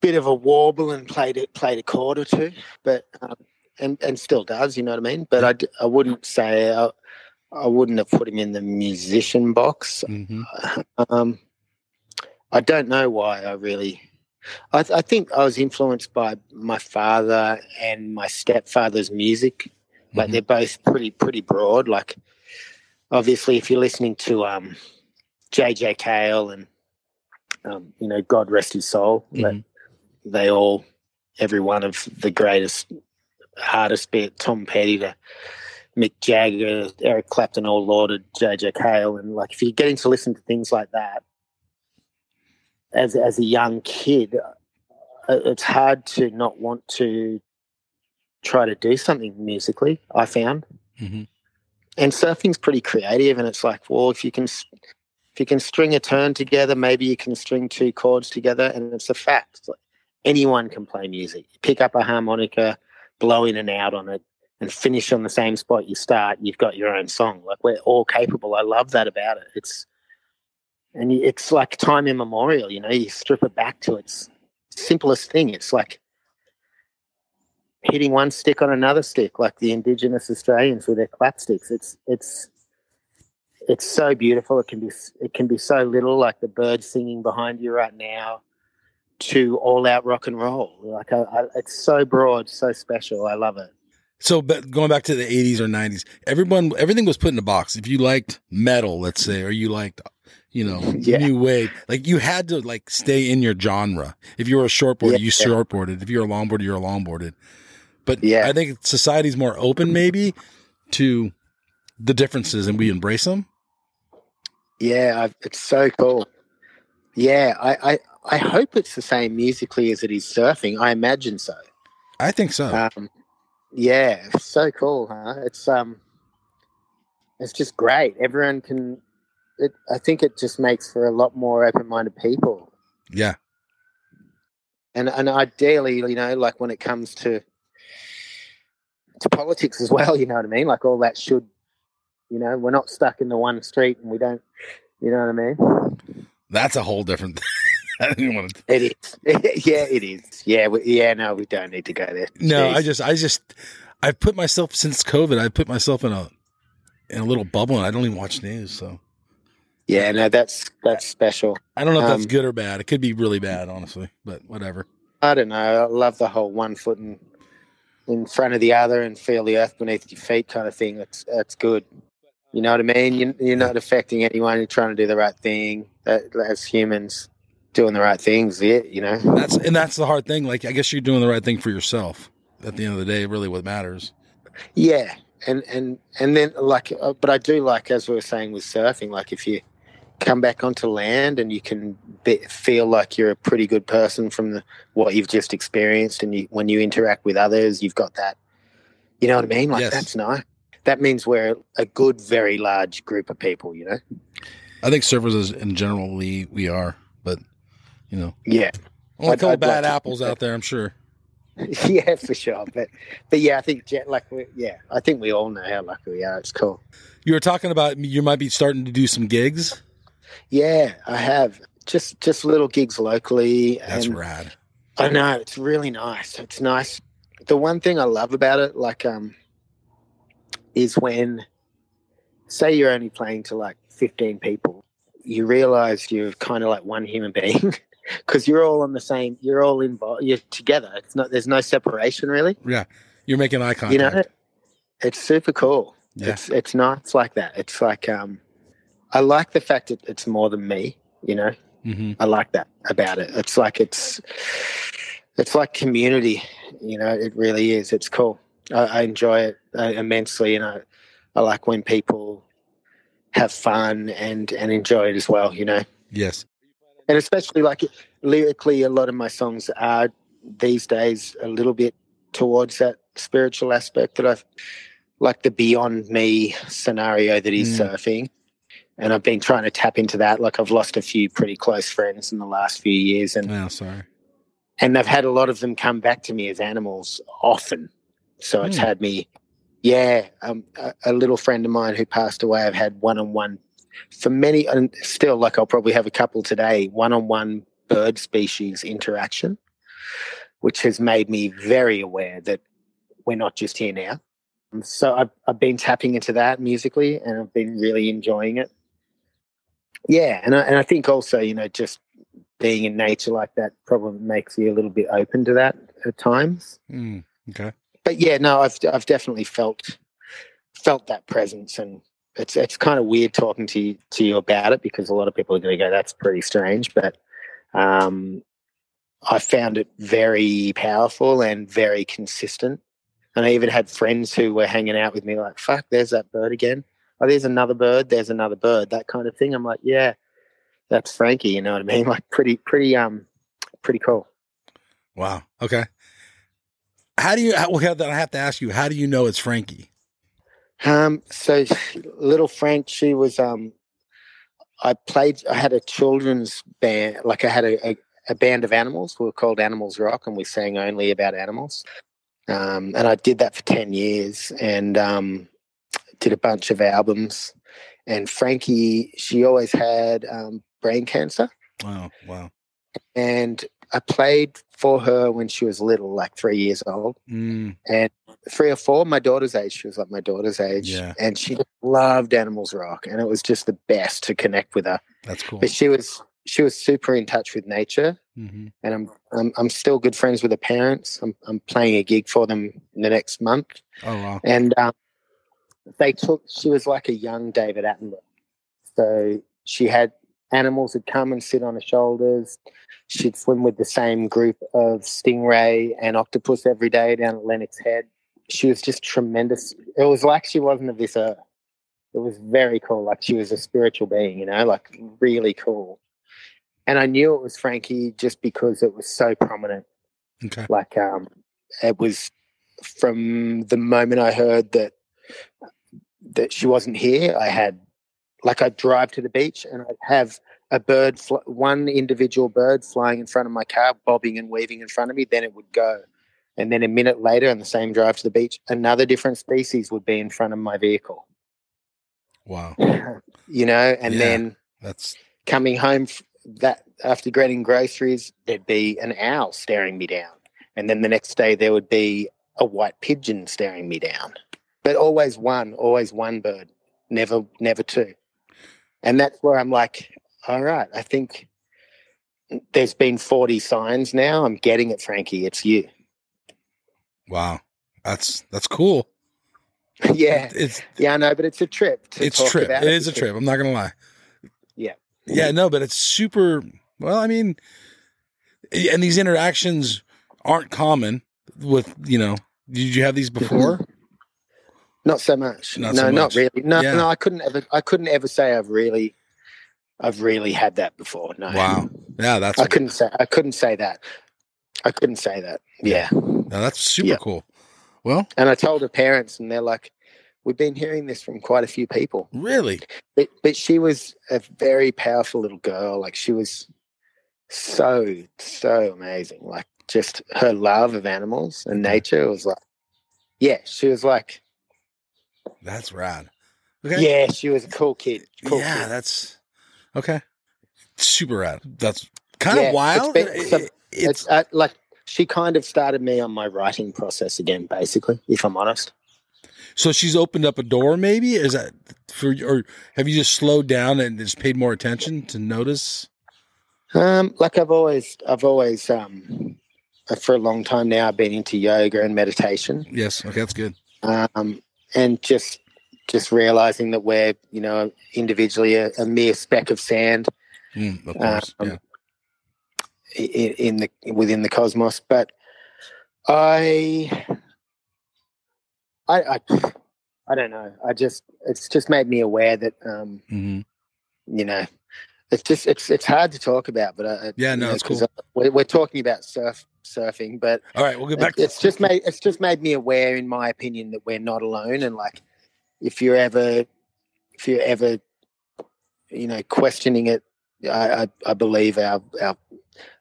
bit of a warble and played it played a chord or two, but um, and and still does. You know what I mean? But I, I wouldn't say I, I wouldn't have put him in the musician box. Mm-hmm. Um, I don't know why I really. I, th- I think I was influenced by my father and my stepfather's music. Like Mhm. they're both pretty pretty broad. Like obviously, if you're listening to um, JJ Cale and um, you know God rest his soul, but Mhm. they all every one of the greatest artists, be it Tom Petty to Mick Jagger, Eric Clapton, all lauded JJ Cale, and like if you're getting to listen to things like that as as a young kid, uh, it's hard to not want to try to do something musically. I found, Mhm. and surfing's pretty creative, and it's like, well, if you can. If you can string a turn together, maybe you can string two chords together, and it's a fact. Like anyone can play music. Pick up a harmonica, blow in and out on it, and finish on the same spot you start. You've got your own song. Like we're all capable. I love that about it. It's and it's like time immemorial. You know, you strip it back to its simplest thing. It's like hitting one stick on another stick, like the Indigenous Australians with their clap sticks. It's it's it's so beautiful. It can be it can be so little, like the birds singing behind you right now, to all out rock and roll. Like I, I, it's so broad, so special. I love it. So, but going back to the 80s or 90s, everyone, everything was put in a box. If you liked metal, let's say, or you liked, you know, Yeah. new wave, like you had to like stay in your genre. If you were a shortboarder, Yeah. you shortboarded. If you're a longboarder, you're a longboarded. But Yeah. I think society's more open maybe to the differences and we embrace them. Yeah, I, it's so cool. Yeah, I, I I hope it's the same musically as it is surfing. I imagine so. I think so. Um, yeah, so cool, huh? It's um, it's just great. Everyone can. It, I think it just makes for a lot more open-minded people, yeah. and and ideally, you know, like when it comes to to politics as well, you know what I mean? Like all that should, you know, we're not stuck in the one street, and we don't, you know what I mean? That's a whole different I didn't want to. It is. yeah, it is. Yeah, we, yeah. No, we don't need to go there. No, Jeez. I just, I just, I put myself since COVID. I put myself in a in a little bubble, and I don't even watch news. So Yeah, no, that's that's special. I don't know if that's Um, good or bad. It could be really bad, honestly. But whatever. I don't know. I love the whole one foot in in front of the other and feel the earth beneath your feet kind of thing. That's that's good. You know what I mean? You, you're not affecting anyone. You're trying to do the right thing. That, as humans, doing the right things. Yeah, you know. That's and that's the hard thing. Like I guess you're doing the right thing for yourself. At the end of the day, really, what matters. Yeah, and and and then like, uh, but I do like as we were saying with surfing. Like if you come back onto land and you can be, feel like you're a pretty good person from the what you've just experienced, and you, when you interact with others, you've got that. You know what I mean? Like Yes. that's nice. That means we're a good, very large group of people. You know? I think surfers is, in general we we are, but you know, Yeah, only a couple bad like to- apples out there. I'm sure. yeah, for sure. But but yeah, I think jet like we, yeah, I think we all know how lucky we are. It's cool. You were talking about you might be starting to do some gigs. Yeah, I have. just just little gigs locally. That's and rad. I know it's really nice. It's nice. The one thing I love about it, like, um, is when, say, you're only playing to like 15 people, you realize you're kind of like one human being because you're all on the same. You're all involved. You're together. It's not. There's no separation really. Yeah, you're making eye contact. You know, it's super cool. Yeah. It's it's nice like that. It's like um, I like the fact that it's more than me. You know, hmm I like that about it. It's like it's it's like community. You know, it really is. It's cool. I, I enjoy it uh, immensely, and I I like when people have fun and and enjoy it as well. You know, Yes. And especially like lyrically, a lot of my songs are these days a little bit towards that spiritual aspect that I've like the beyond me scenario that he's Mm. surfing. And I've been trying to tap into that. Like I've lost a few pretty close friends in the last few years, and Oh, sorry. and I've had a lot of them come back to me as animals often. So it's Hmm. had me, yeah. Um, a, a little friend of mine who passed away, I've had one on one for many, and still, like I'll probably have a couple today, one on one bird species interaction, which has made me very aware that we're not just here now. So I've, I've been tapping into that musically and I've been really enjoying it. Yeah. And I, and I think also, you know, just being in nature like that probably makes you a little bit open to that at times. Mm, okay. But yeah, no, I've I've definitely felt felt that presence, and it's it's kind of weird talking to you, to you about it because a lot of people are going to go, "That's pretty strange," but um, I found it very powerful and very consistent. And I even had friends who were hanging out with me, like, "Fuck, there's that bird again. Oh, there's another bird. There's another bird." That kind of thing. I'm like, "Yeah, that's Frankie." You know what I mean? Like, pretty, pretty, um, pretty cool. Wow. Okay. How do you? Well, I have to ask you. How do you know it's Frankie? Um, so little Frank, she was um I played I had a children's band like I had a, a, a band of animals. We were called Animals Rock and we sang only about animals. Um and I did that for ten years and um did a bunch of albums. And Frankie, she always had um brain cancer Wow! wow. and I played for her when she was little, like three years old Mm, and three or four, my daughter's age. She was like my daughter's age, Yeah. and she loved Animals Rock, and it was just the best to connect with her. that's cool. But she was she was super in touch with nature, hmm and I'm I'm, I'm still good friends with her parents. I'm I'm playing a gig for them in the next month, Oh, wow. and um, they took. She was like a young David Attenborough, so she had animals would come and sit on her shoulders. She'd swim with the same group of stingray and octopus every day down at Lennox Head. She was just tremendous. It was like she wasn't of this earth. It was very cool. Like she was a spiritual being, you know, like really cool. And I knew it was Frankie just because it was so prominent. Okay. Like um, it was from the moment I heard that that she wasn't here. I had like I'd drive to the beach and I'd have a bird, fl- one individual bird flying in front of my car, bobbing and weaving in front of me. Then it would go, and then a minute later, on the same drive to the beach, another different species would be in front of my vehicle. Wow. You know, and Yeah. then That's coming home that after getting groceries, there'd be an owl staring me down, and then the next day there would be a white pigeon staring me down. But always one, always one bird, never, never two. And that's where I'm like, all right, I think there's been 40 signs now. I'm getting it, Frankie. It's you. Wow. That's that's cool. yeah, It's yeah, I know, but it's a trip. To it's talk trip. about It is a because- trip. I'm not gonna lie. Yeah. Yeah, no, but it's super. Well, I mean, and these interactions aren't common. With you know, did you have these mm-hmm. before? Not so much. Not no, so not really. No, Yeah. no, I couldn't ever. I couldn't ever say I've really, I've really had that before. No. Wow. Yeah, that's I couldn't say. I couldn't say that. I couldn't say that. Yeah. No, that's super Yeah. cool. Well, And I told her parents, and they're like, "We've been hearing this from quite a few people." really, But, but she was a very powerful little girl. Like she was so so amazing. Like just her love of animals and nature was like, yeah, she was like, that's rad. Okay. yeah, she was a cool kid. Cool yeah, kid. that's okay. super rad. That's kind Yeah, of wild. it's been- It- it's It's uh, like she kind of started me on my writing process again, basically, if I'm honest. so she's opened up a door. Maybe is that for or have you just slowed down and just paid more attention to notice? Um, like I've always, I've always, um, uh, for a long time now, I've been into yoga and meditation, Yes. Okay, that's good. um, and just, just realizing that we're, you know, individually a, a mere speck of sand Mm, of course. Um, yeah. In, in the within the cosmos. But I, I, I, I don't know. I just, it's just made me aware that, um, hmm you know, it's just it's it's hard to talk about. But I, Yeah, you no, know, it's cool. We're, we're talking about surf surfing, but All right, we'll get back. it- it's just made it's just made me aware, in my opinion, that we're not alone. And like, if you're ever, if you're ever, you know, questioning it, I I, I believe our our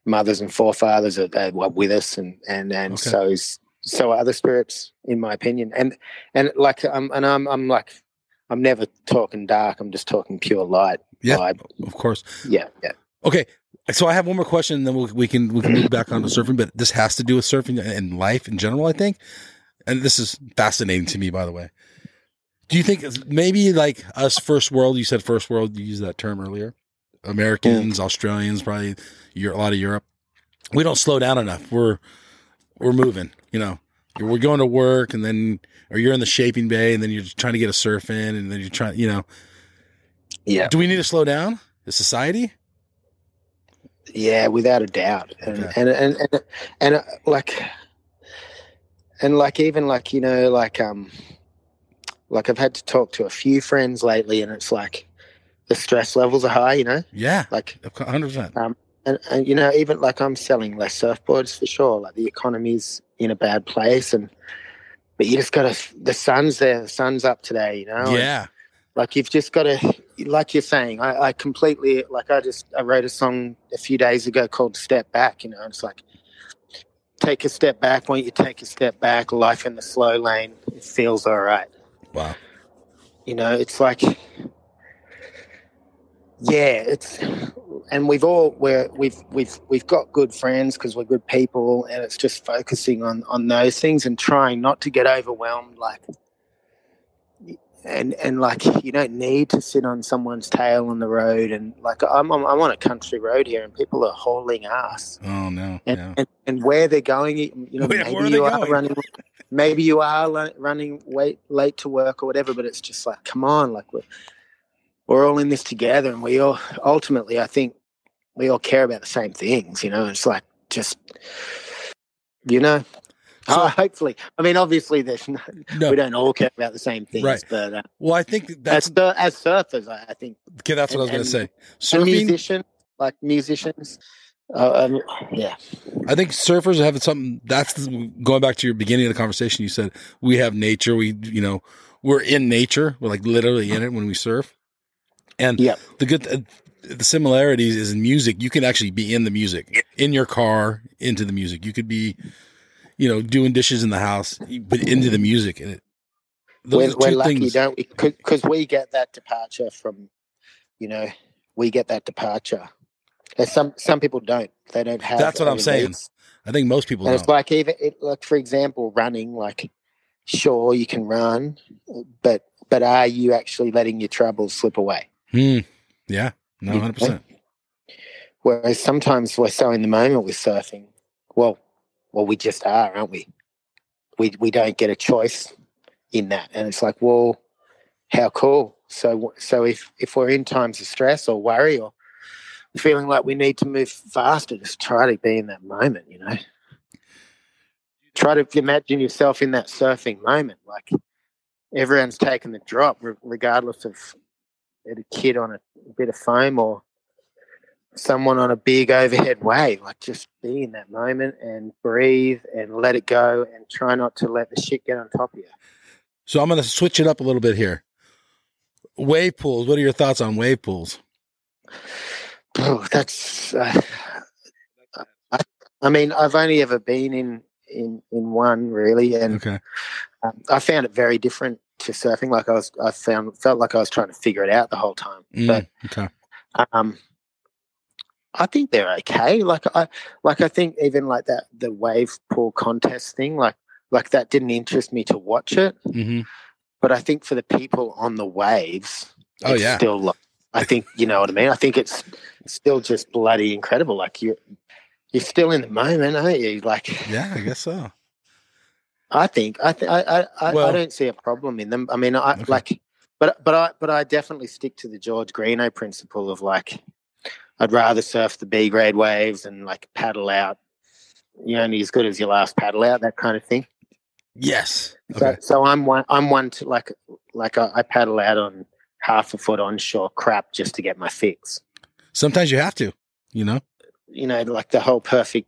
mothers and forefathers are, are with us, and and and Okay. so is so are other spirits, in my opinion. And and like I'm and I'm I'm like. I'm never talking dark. I'm just talking pure light. Yeah, vibe. of course. Yeah, yeah. Okay, so I have one more question, and then we'll, we can we can move back on to surfing. But this has to do with surfing and life in general, I think. And this is fascinating to me, by the way. Do you think maybe like us first world? You said first world. You used that term earlier. Americans, Australians, probably a lot of Europe. We don't slow down enough. We're we're moving. You know, we're going to work, and then or you're in the shaping bay, and then you're trying to get a surf in, and then you're trying. You know, Yeah, do we need to slow down as society? yeah, without a doubt. And Okay. and, and and and uh, like and like even like you know like um like I've had to talk to a few friends lately, and it's like the stress levels are high. You know, Yeah, like hundred percent. Um, and, and you know even like I'm selling less surfboards for sure. Like the economy's in a bad place, and but you just got to. The sun's there. The sun's up today. You know. and- Yeah. like you've just got to like you're saying I, I completely like i just i wrote a song a few days ago called step back you know it's like take a step back when you take a step back life in the slow lane it feels all right Wow. you know it's like yeah it's and we've all we're we've we've we've got good friends because we're good people and it's just focusing on on those things and trying not to get overwhelmed like and and like you don't need to sit on someone's tail on the road and like I'm I'm, I'm on a country road here and people are hauling ass Oh no. and, yeah. and, and where they're going you know maybe you are going? running maybe you are running late late to work or whatever but it's just like come on like we're we're all in this together and we all ultimately I think we all care about the same things you know it's like just you know So- uh, hopefully I mean obviously there's no, No. we don't all care about the same things Right. but uh, Well, I think that's as sur- as surfers, I, I think, okay. That's what I was going to say. and Surfing. musician, like musicians, uh, um, yeah, I think surfers have something. That's going back to your beginning of the conversation. You said we have nature. We, you know, we're in nature. We're like literally in it when we surf. And Yep. the good, uh, the similarities is in music. You can actually be in the music, in your car, into the music. You could be, you know, doing dishes in the house, but into the music. And it, those we're, are we're lucky, things. don't we? Because we get that departure from, you know, we get that departure. And some some people don't. They don't have. That's what I'm saying. needs. I think most people And don't. it's like even it, like for example, running. Like, sure you can run, but but are you actually letting your troubles slip away? Hmm. Yeah. No, hundred percent. Whereas sometimes we're so in the moment with surfing. Well, well, we just are, aren't we? We we don't get a choice in that, and it's like, well, how cool. So so if if we're in times of stress or worry or feeling like we need to move faster, just try to be in that moment. You know, try to imagine yourself in that surfing moment, like everyone's taking the drop, regardless of a kid on a bit of foam or someone on a big overhead wave. Like just be in that moment and breathe and let it go and try not to let the shit get on top of you. So I'm going to switch it up a little bit here. Wave pools. What are your thoughts on wave pools? Oh, that's. Uh, I, I mean, I've only ever been in in in one really, and Okay. um, I found it very different to surfing. Like I was, I found felt like I was trying to figure it out the whole time. Mm, But okay. um, I think they're okay. Like I like I think even like that the wave pool contest thing, like like that didn't interest me to watch it. hmm But I think for the people on the waves, Oh, it's yeah. still like, I think you know what I mean. I think it's still just bloody incredible. Like you, you're still in the moment, aren't you? Like Yeah, I guess so. I think I th- I I, Well- I don't see a problem in them. I mean, I Okay. like, but but I but I definitely stick to the George Greenough principle of like, I'd rather surf the B grade waves and like paddle out. You're only as good as your last paddle out, that kind of thing. Yes. So, Okay. so I'm one. I'm one to like like I, I paddle out on half a foot onshore crap just to get my fix. Sometimes you have to, you know? You know, like the whole perfect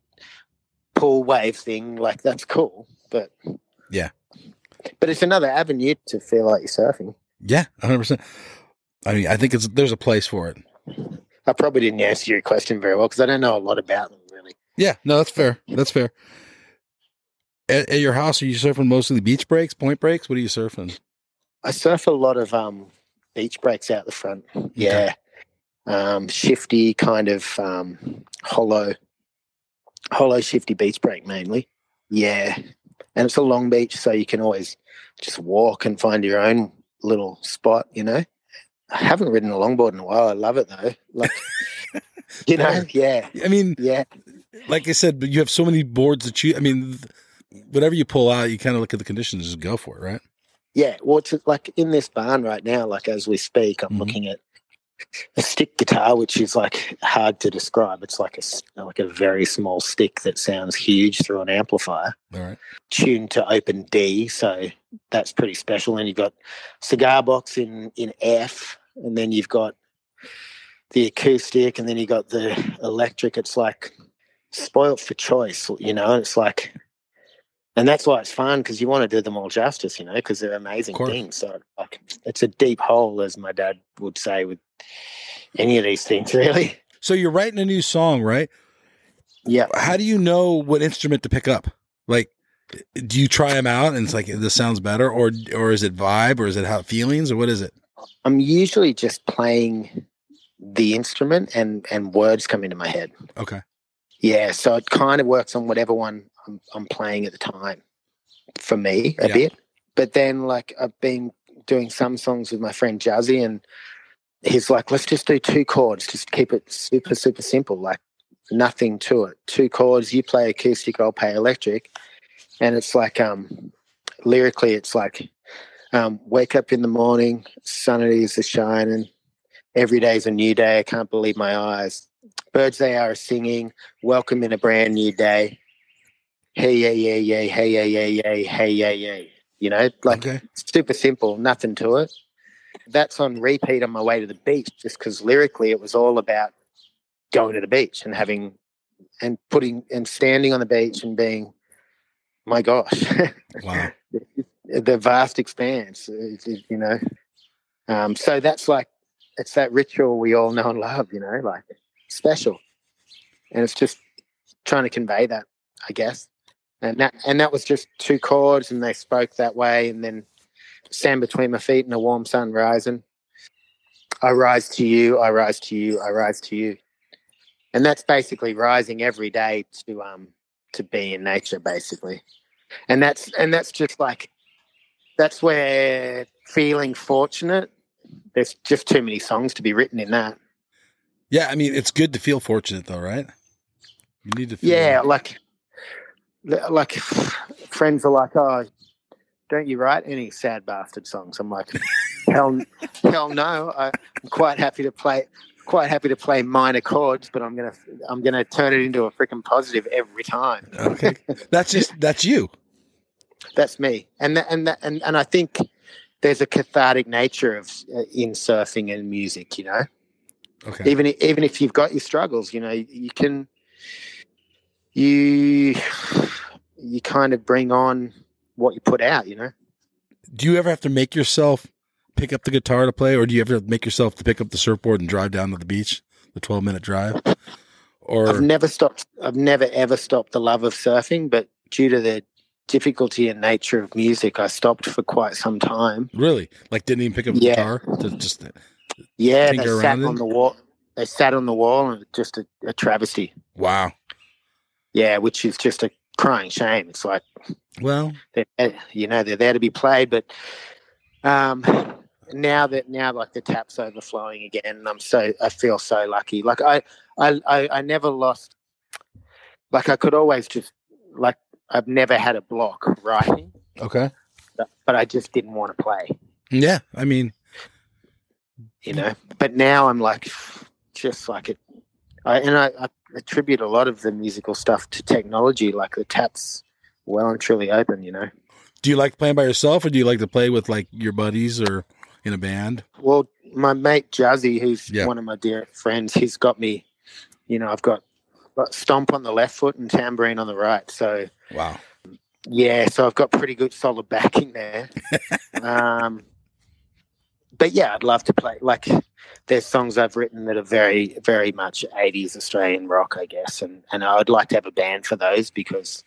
pool wave thing. Like that's cool, but Yeah. But it's another avenue to feel like you're surfing. Yeah, 100%. I mean, I think it's there's a place for it. I probably didn't answer your question very well because I don't know a lot about them really. Yeah, no, that's fair. That's fair. At, at your house, are you surfing mostly beach breaks, point breaks? What are you surfing? I surf a lot of um, beach breaks out the front. Yeah. Um, shifty kind of um, hollow, hollow shifty beach break mainly. Yeah. And it's a long beach, so you can always just walk and find your own little spot, you know. I haven't ridden a longboard in a while. I love it though. Like, you know, yeah, I mean, yeah. like I said, but you have so many boards that you. I mean, whatever you pull out, you kind of look at the conditions, and just go for it, right? Yeah, well, it's like in this barn right now, like as we speak, I'm Mhm. looking at a stick guitar, which is like hard to describe. It's like a like a very small stick that sounds huge through an amplifier, All right. tuned to open D. So that's pretty special. And you've got cigar box in in F, and then you've got the acoustic, and then you've got the electric. It's like spoilt for choice, you know. It's like and that's why it's fun because you want to do them all justice, you know, because they're amazing things. So like, it's a deep hole, as my dad would say, with any of these things, really. So you're writing a new song, right? Yeah, How do you know what instrument to pick up? Like, do you try them out and it's like this sounds better, or or is it vibe, or is it how feelings, or what is it? I'm usually just playing the instrument, and and words come into my head. Okay. Yeah, so it kind of works on whatever one I'm, I'm playing at the time for me a Yeah. bit. But then, like, I've been doing some songs with my friend Jazzy, and he's like, let's just do two chords, just keep it super, super simple, like nothing to it. Two chords, you play acoustic, I'll play electric. And it's like, um, lyrically, it's like, um, wake up in the morning, sun is a shining, every day's a new day, I can't believe my eyes. Birds they are singing, welcome in a brand new day. Hey yeah yeah yeah hey yeah yeah yeah hey yeah yeah. You know, like okay. super simple, nothing to it. That's on repeat on my way to the beach, just because lyrically it was all about going to the beach and having and putting and standing on the beach and being, my gosh, Wow. the vast expanse, it- you know. Um, so that's like it's that ritual we all know and love, you know, like special, and it's just trying to convey that, I guess. And that and that was just two chords, and they spoke that way, and then sand between my feet and a warm sun rising. I rise to you, I rise to you, I rise to you, and that's basically rising every day to um to be in nature, basically, and that's and that's just like that's where feeling fortunate. There's just too many songs to be written in that. Yeah, I mean, it's good to feel fortunate, though, right? You need to. Feel Yeah, like like friends are like, oh, don't you write any sad bastard songs? I'm like, hell, hell no. I, I'm quite happy to play, quite happy to play minor chords, but I'm gonna I'm gonna turn it into a freaking positive every time. Okay. That's just that's you. That's me, and that, and that, and and I think there's a cathartic nature of uh, in surfing and music. You know, Okay. even even if you've got your struggles, you know, you can you you kind of bring on what you put out. You know, Do you ever have to make yourself pick up the guitar to play, or do you ever make yourself to pick up the surfboard and drive down to the beach, the twelve minute drive? Or I've never stopped. I've never ever stopped the love of surfing, but due to the difficulty and nature of music, I stopped for quite some time. really, like, didn't even pick up the Yeah. guitar to just Yeah, they sat on the wall. they sat on the wall and just a, a travesty. Wow. Yeah, which is just a crying shame. It's like Well, they're, eh, you know they're there to be played, but um, now that now like the tap's overflowing again, and I'm so I feel so lucky. Like I I I, I never lost. Like I could always just like I've never had a block writing, okay. but, but I just didn't want to play. Yeah. I mean, you know. But now I'm like, just like it, I, and I, I attribute a lot of the musical stuff to technology. Like the taps, well and truly open. You know. do you like playing by yourself or do you like to play with like your buddies or in a band? Well, my mate Jazzy, who's Yeah. one of my dear friends, he's got me. You know, I've got, got stomp on the left foot and tambourine on the right. So Wow. yeah, so I've got pretty good solid backing there. um, but yeah, I'd love to play. Like, there's songs I've written that are very, very much 80s Australian rock, I guess, and and I would like to have a band for those because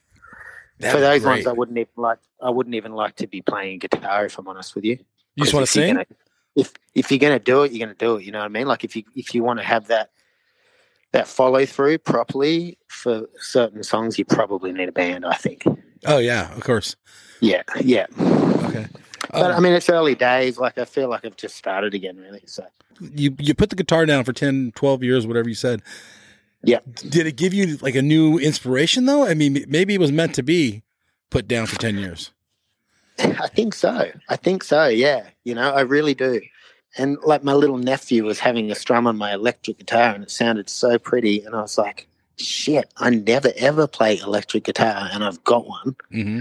That'd for those ones I wouldn't even like. I wouldn't even like to be playing guitar if I'm honest with you. you just want to If you're sing? gonna- if if you're gonna do it, you're gonna do it. You know what I mean? Like if you if you want to have that that follow through properly for certain songs, you probably need a band. I think. Oh yeah, of course. Yeah, yeah. Okay. But Um, I mean, it's early days. Like I feel like I've just started again, really. So you you put the guitar down for 10, 12 years, whatever you said. Yeah. Did it give you like a new inspiration though? I mean, maybe it was meant to be put down for 10 years. I think so. I think so. Yeah. You know, I really do. And like my little nephew was having a strum on my electric guitar, and it sounded so pretty. And I was like, "Shit! I never ever play electric guitar, and I've got one." hmm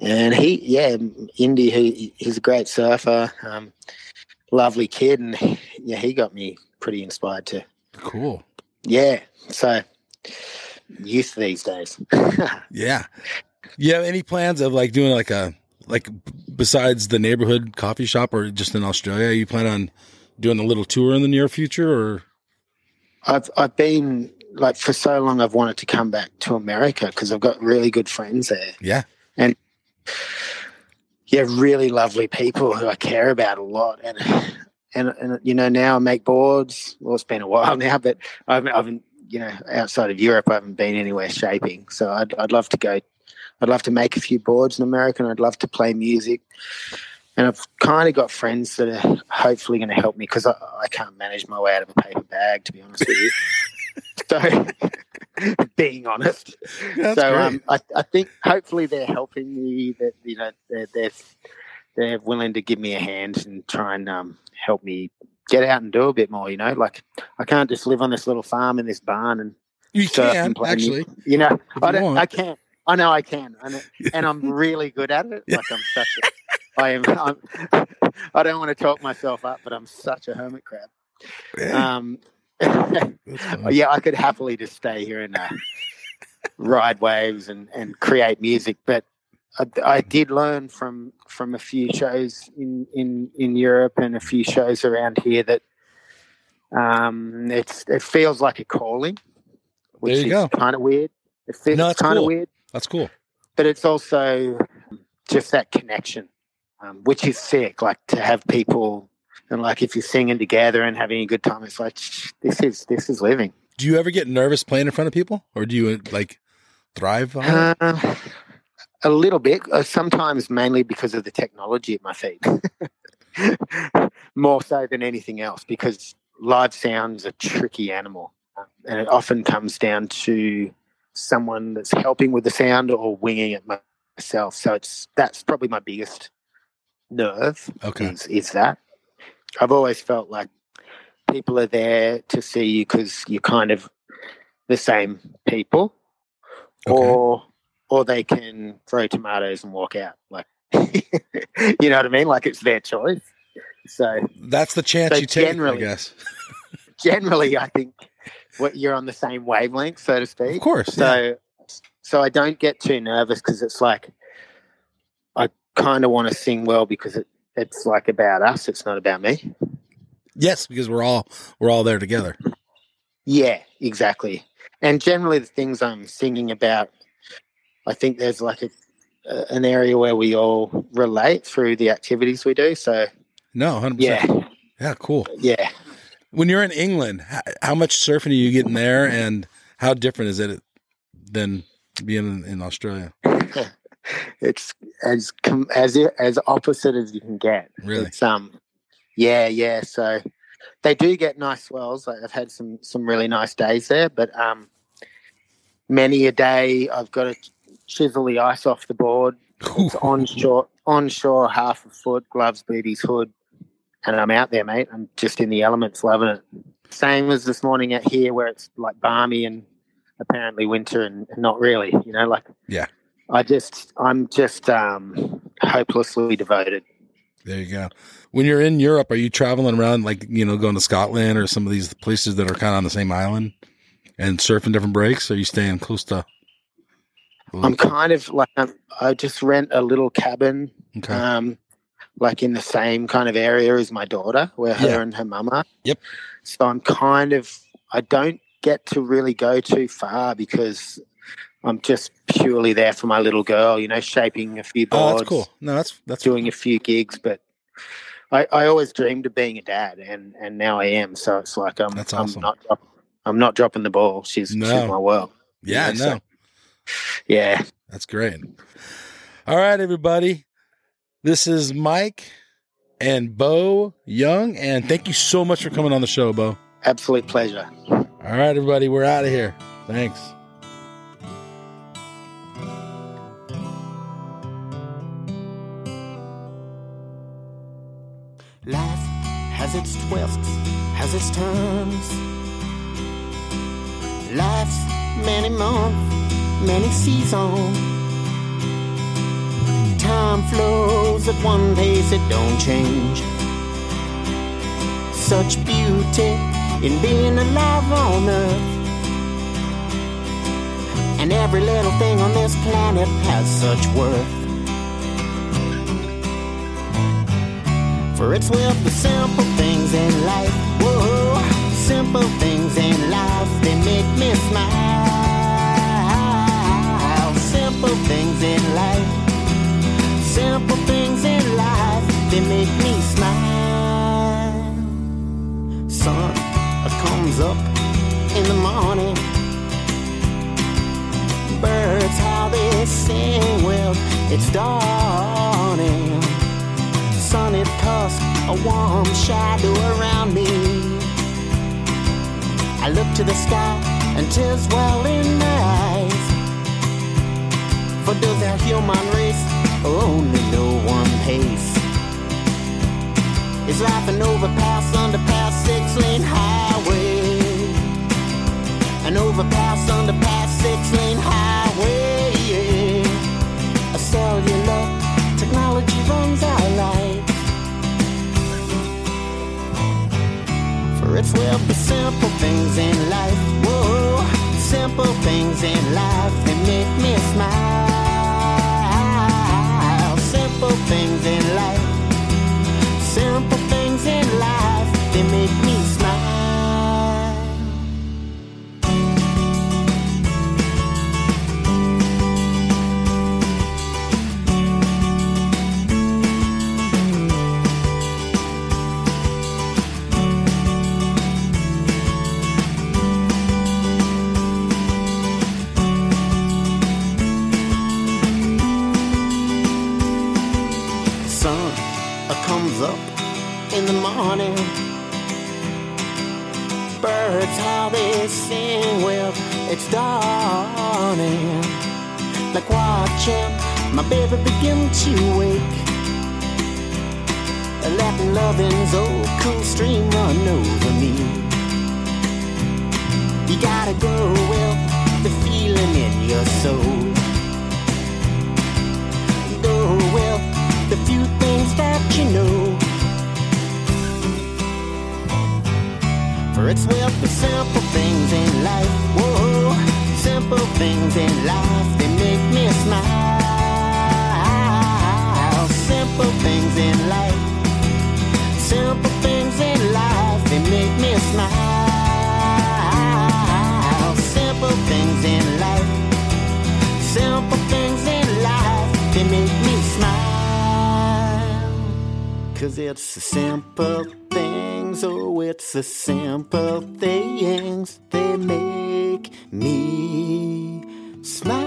And he, yeah, Indy, he, he's a great surfer, um, lovely kid, and yeah, he got me pretty inspired to, Cool. Yeah. So, youth these days. Yeah. You have any plans of like doing like a like besides the neighborhood coffee shop or just in Australia? You plan on doing a little tour in the near future or I've I've been like for so long. I've wanted to come back to America because I've got really good friends there. yeah. And yeah, really lovely people who I care about a lot, and and and you know now I make boards. Well, it's been a while now, but I've I've you know outside of Europe, I haven't been anywhere shaping. So I'd I'd love to go. I'd love to make a few boards in America, and I'd love to play music. And I've kind of got friends that are hopefully going to help me because I, I can't manage my way out of a paper bag, to be honest with you. so, being honest, That's so great. um, I, I think hopefully they're helping me. That you know they're, they're they're willing to give me a hand and try and um, help me get out and do a bit more. You know, like I can't just live on this little farm in this barn and you can and actually. music. You know, I don't. want. I can't. I know I can, and and I'm really good at it. Like I'm such. A, I am. I'm, I don't want to talk myself up, but I'm such a hermit crab. Yeah, Um, yeah, I could happily just stay here and uh, ride waves and, and create music, but I, I did learn from from a few shows in, in, in Europe and a few shows around here that um, it's it feels like a calling, which There you is go. kind of weird. It feels No, it's kind of cool. weird, That's cool. but it's also just that connection, um, which is sick. Like to have people. And like if you're singing together and having a good time, it's like "Shh, this is this is living. Do you ever get nervous playing in front of people or do you like thrive on it? Uh, a little bit. Uh, sometimes, mainly because of the technology at my feet, more so than anything else. Because live sound's a tricky animal, uh, and it often comes down to someone that's helping with the sound or winging it myself. So it's that's probably my biggest nerve. Okay. Is, is that I've always felt like people are there to see you because you're kind of the same people Okay. or or they can throw tomatoes and walk out. Like, you know what I mean? Like it's their choice. So That's the chance So you take, I generally- guess. generally, I think what you're on the same wavelength, so to speak. Of course. yeah. So, so I don't get too nervous because it's like I kind of want to sing well because it, it's like about us. It's not about me. Yes, because we're all we're all there together. Yeah, exactly. And generally, the things I'm singing about, I think there's like a, a an area where we all relate through the activities we do. So No, hundred yeah, percent. Yeah, yeah, cool. yeah, When you're in England, how, how much surfing are you getting there, and how different is it than being in, in Australia? it's as as as opposite as you can get. Really? It's um, yeah, yeah. So they do get nice swells. Like I've had some some really nice days there, but um, many a day I've got to chisel the ice off the board. It's onshore, onshore, half a foot, gloves, booties, hood, and I'm out there, mate. I'm just in the elements, loving it. Same as this morning out here, where it's like balmy and apparently winter, and, and not really. You know, like Yeah. I just, I'm just um, hopelessly devoted. There you go. When you're in Europe, are you traveling around like you know going to Scotland or some of these places that are kind of on the same island and surfing different breaks? Or are you staying close to? I'm kind of like um, I just rent a little cabin, Okay. um, like in the same kind of area as my daughter, where her and her mum are. Yep. So I'm kind of I don't get to really go too far because I'm just purely there for my little girl. You know, shaping a few boards. oh, that's cool. No, that's that's doing a few gigs, but. I, I always dreamed of being a dad, and, and now I am. So it's like I'm, awesome. I'm not I'm not dropping the ball. She's, No. she's my world. yeah, Yeah, so- no, Yeah, that's great. All right, everybody. This is Mike and Beau Young, and thank you so much for coming on the show, Beau. absolute pleasure. All right, everybody, we're out of here. Thanks. Life has its twists, has its turns. Life's many months, many seasons. Time flows at one pace, it don't change. Such beauty in being alive on earth. And every little thing on this planet has such worth. For it's with the simple things in life. Whoa, simple things in life, they make me smile. Simple things in life. Simple things in life, they make me smile. Sun comes up in the morning. Birds, how they sing, well, it's dawning sun it cast a warm shadow around me. I look to the sky and tears well in my eyes. For does our human race only know one pace? Is life an overpass, underpass, six lane highway? An overpass, underpass, six lane highway. A cellular technology runs our lives. For it's with the simple things in life. Whoa, simple things in life that make me smile. Things in life. Simple things in life they make me sing, well, it's dawning. Like watching my baby begin to wake. Letting loving's old cool stream run over me. You gotta go with the feeling in your soul go with the few things that you know. For it's with the simple things in life, whoa, simple things in life, they make me smile. Simple things in life, simple things in life, they make me smile. Simple things in life. Simple things in life, they make me smile. Cause it's simple things. Oh, it's the simple things they make me smile.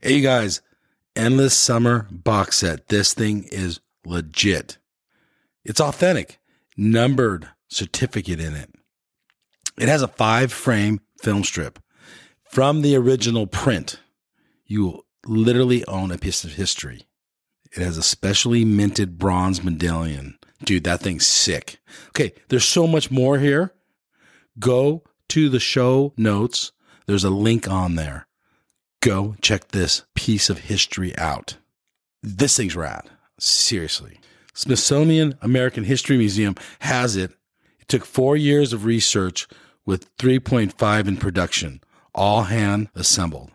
Hey, you guys, Endless Summer box set. This thing is legit. It's authentic, numbered certificate in it. It has a five frame film strip from the original print. You will literally own a piece of history. It has a specially minted bronze medallion. Dude, that thing's sick. Okay, there's so much more here. Go to the show notes. There's a link on there. Go check this piece of history out. This thing's rad. Seriously. Smithsonian American History Museum has it. It took four years of research with 3.5 in production, all hand assembled.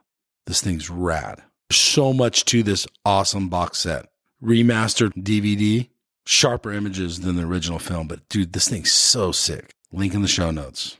This thing's rad. So much to this awesome box set. Remastered DVD, sharper images than the original film, but dude, this thing's so sick. Link in the show notes.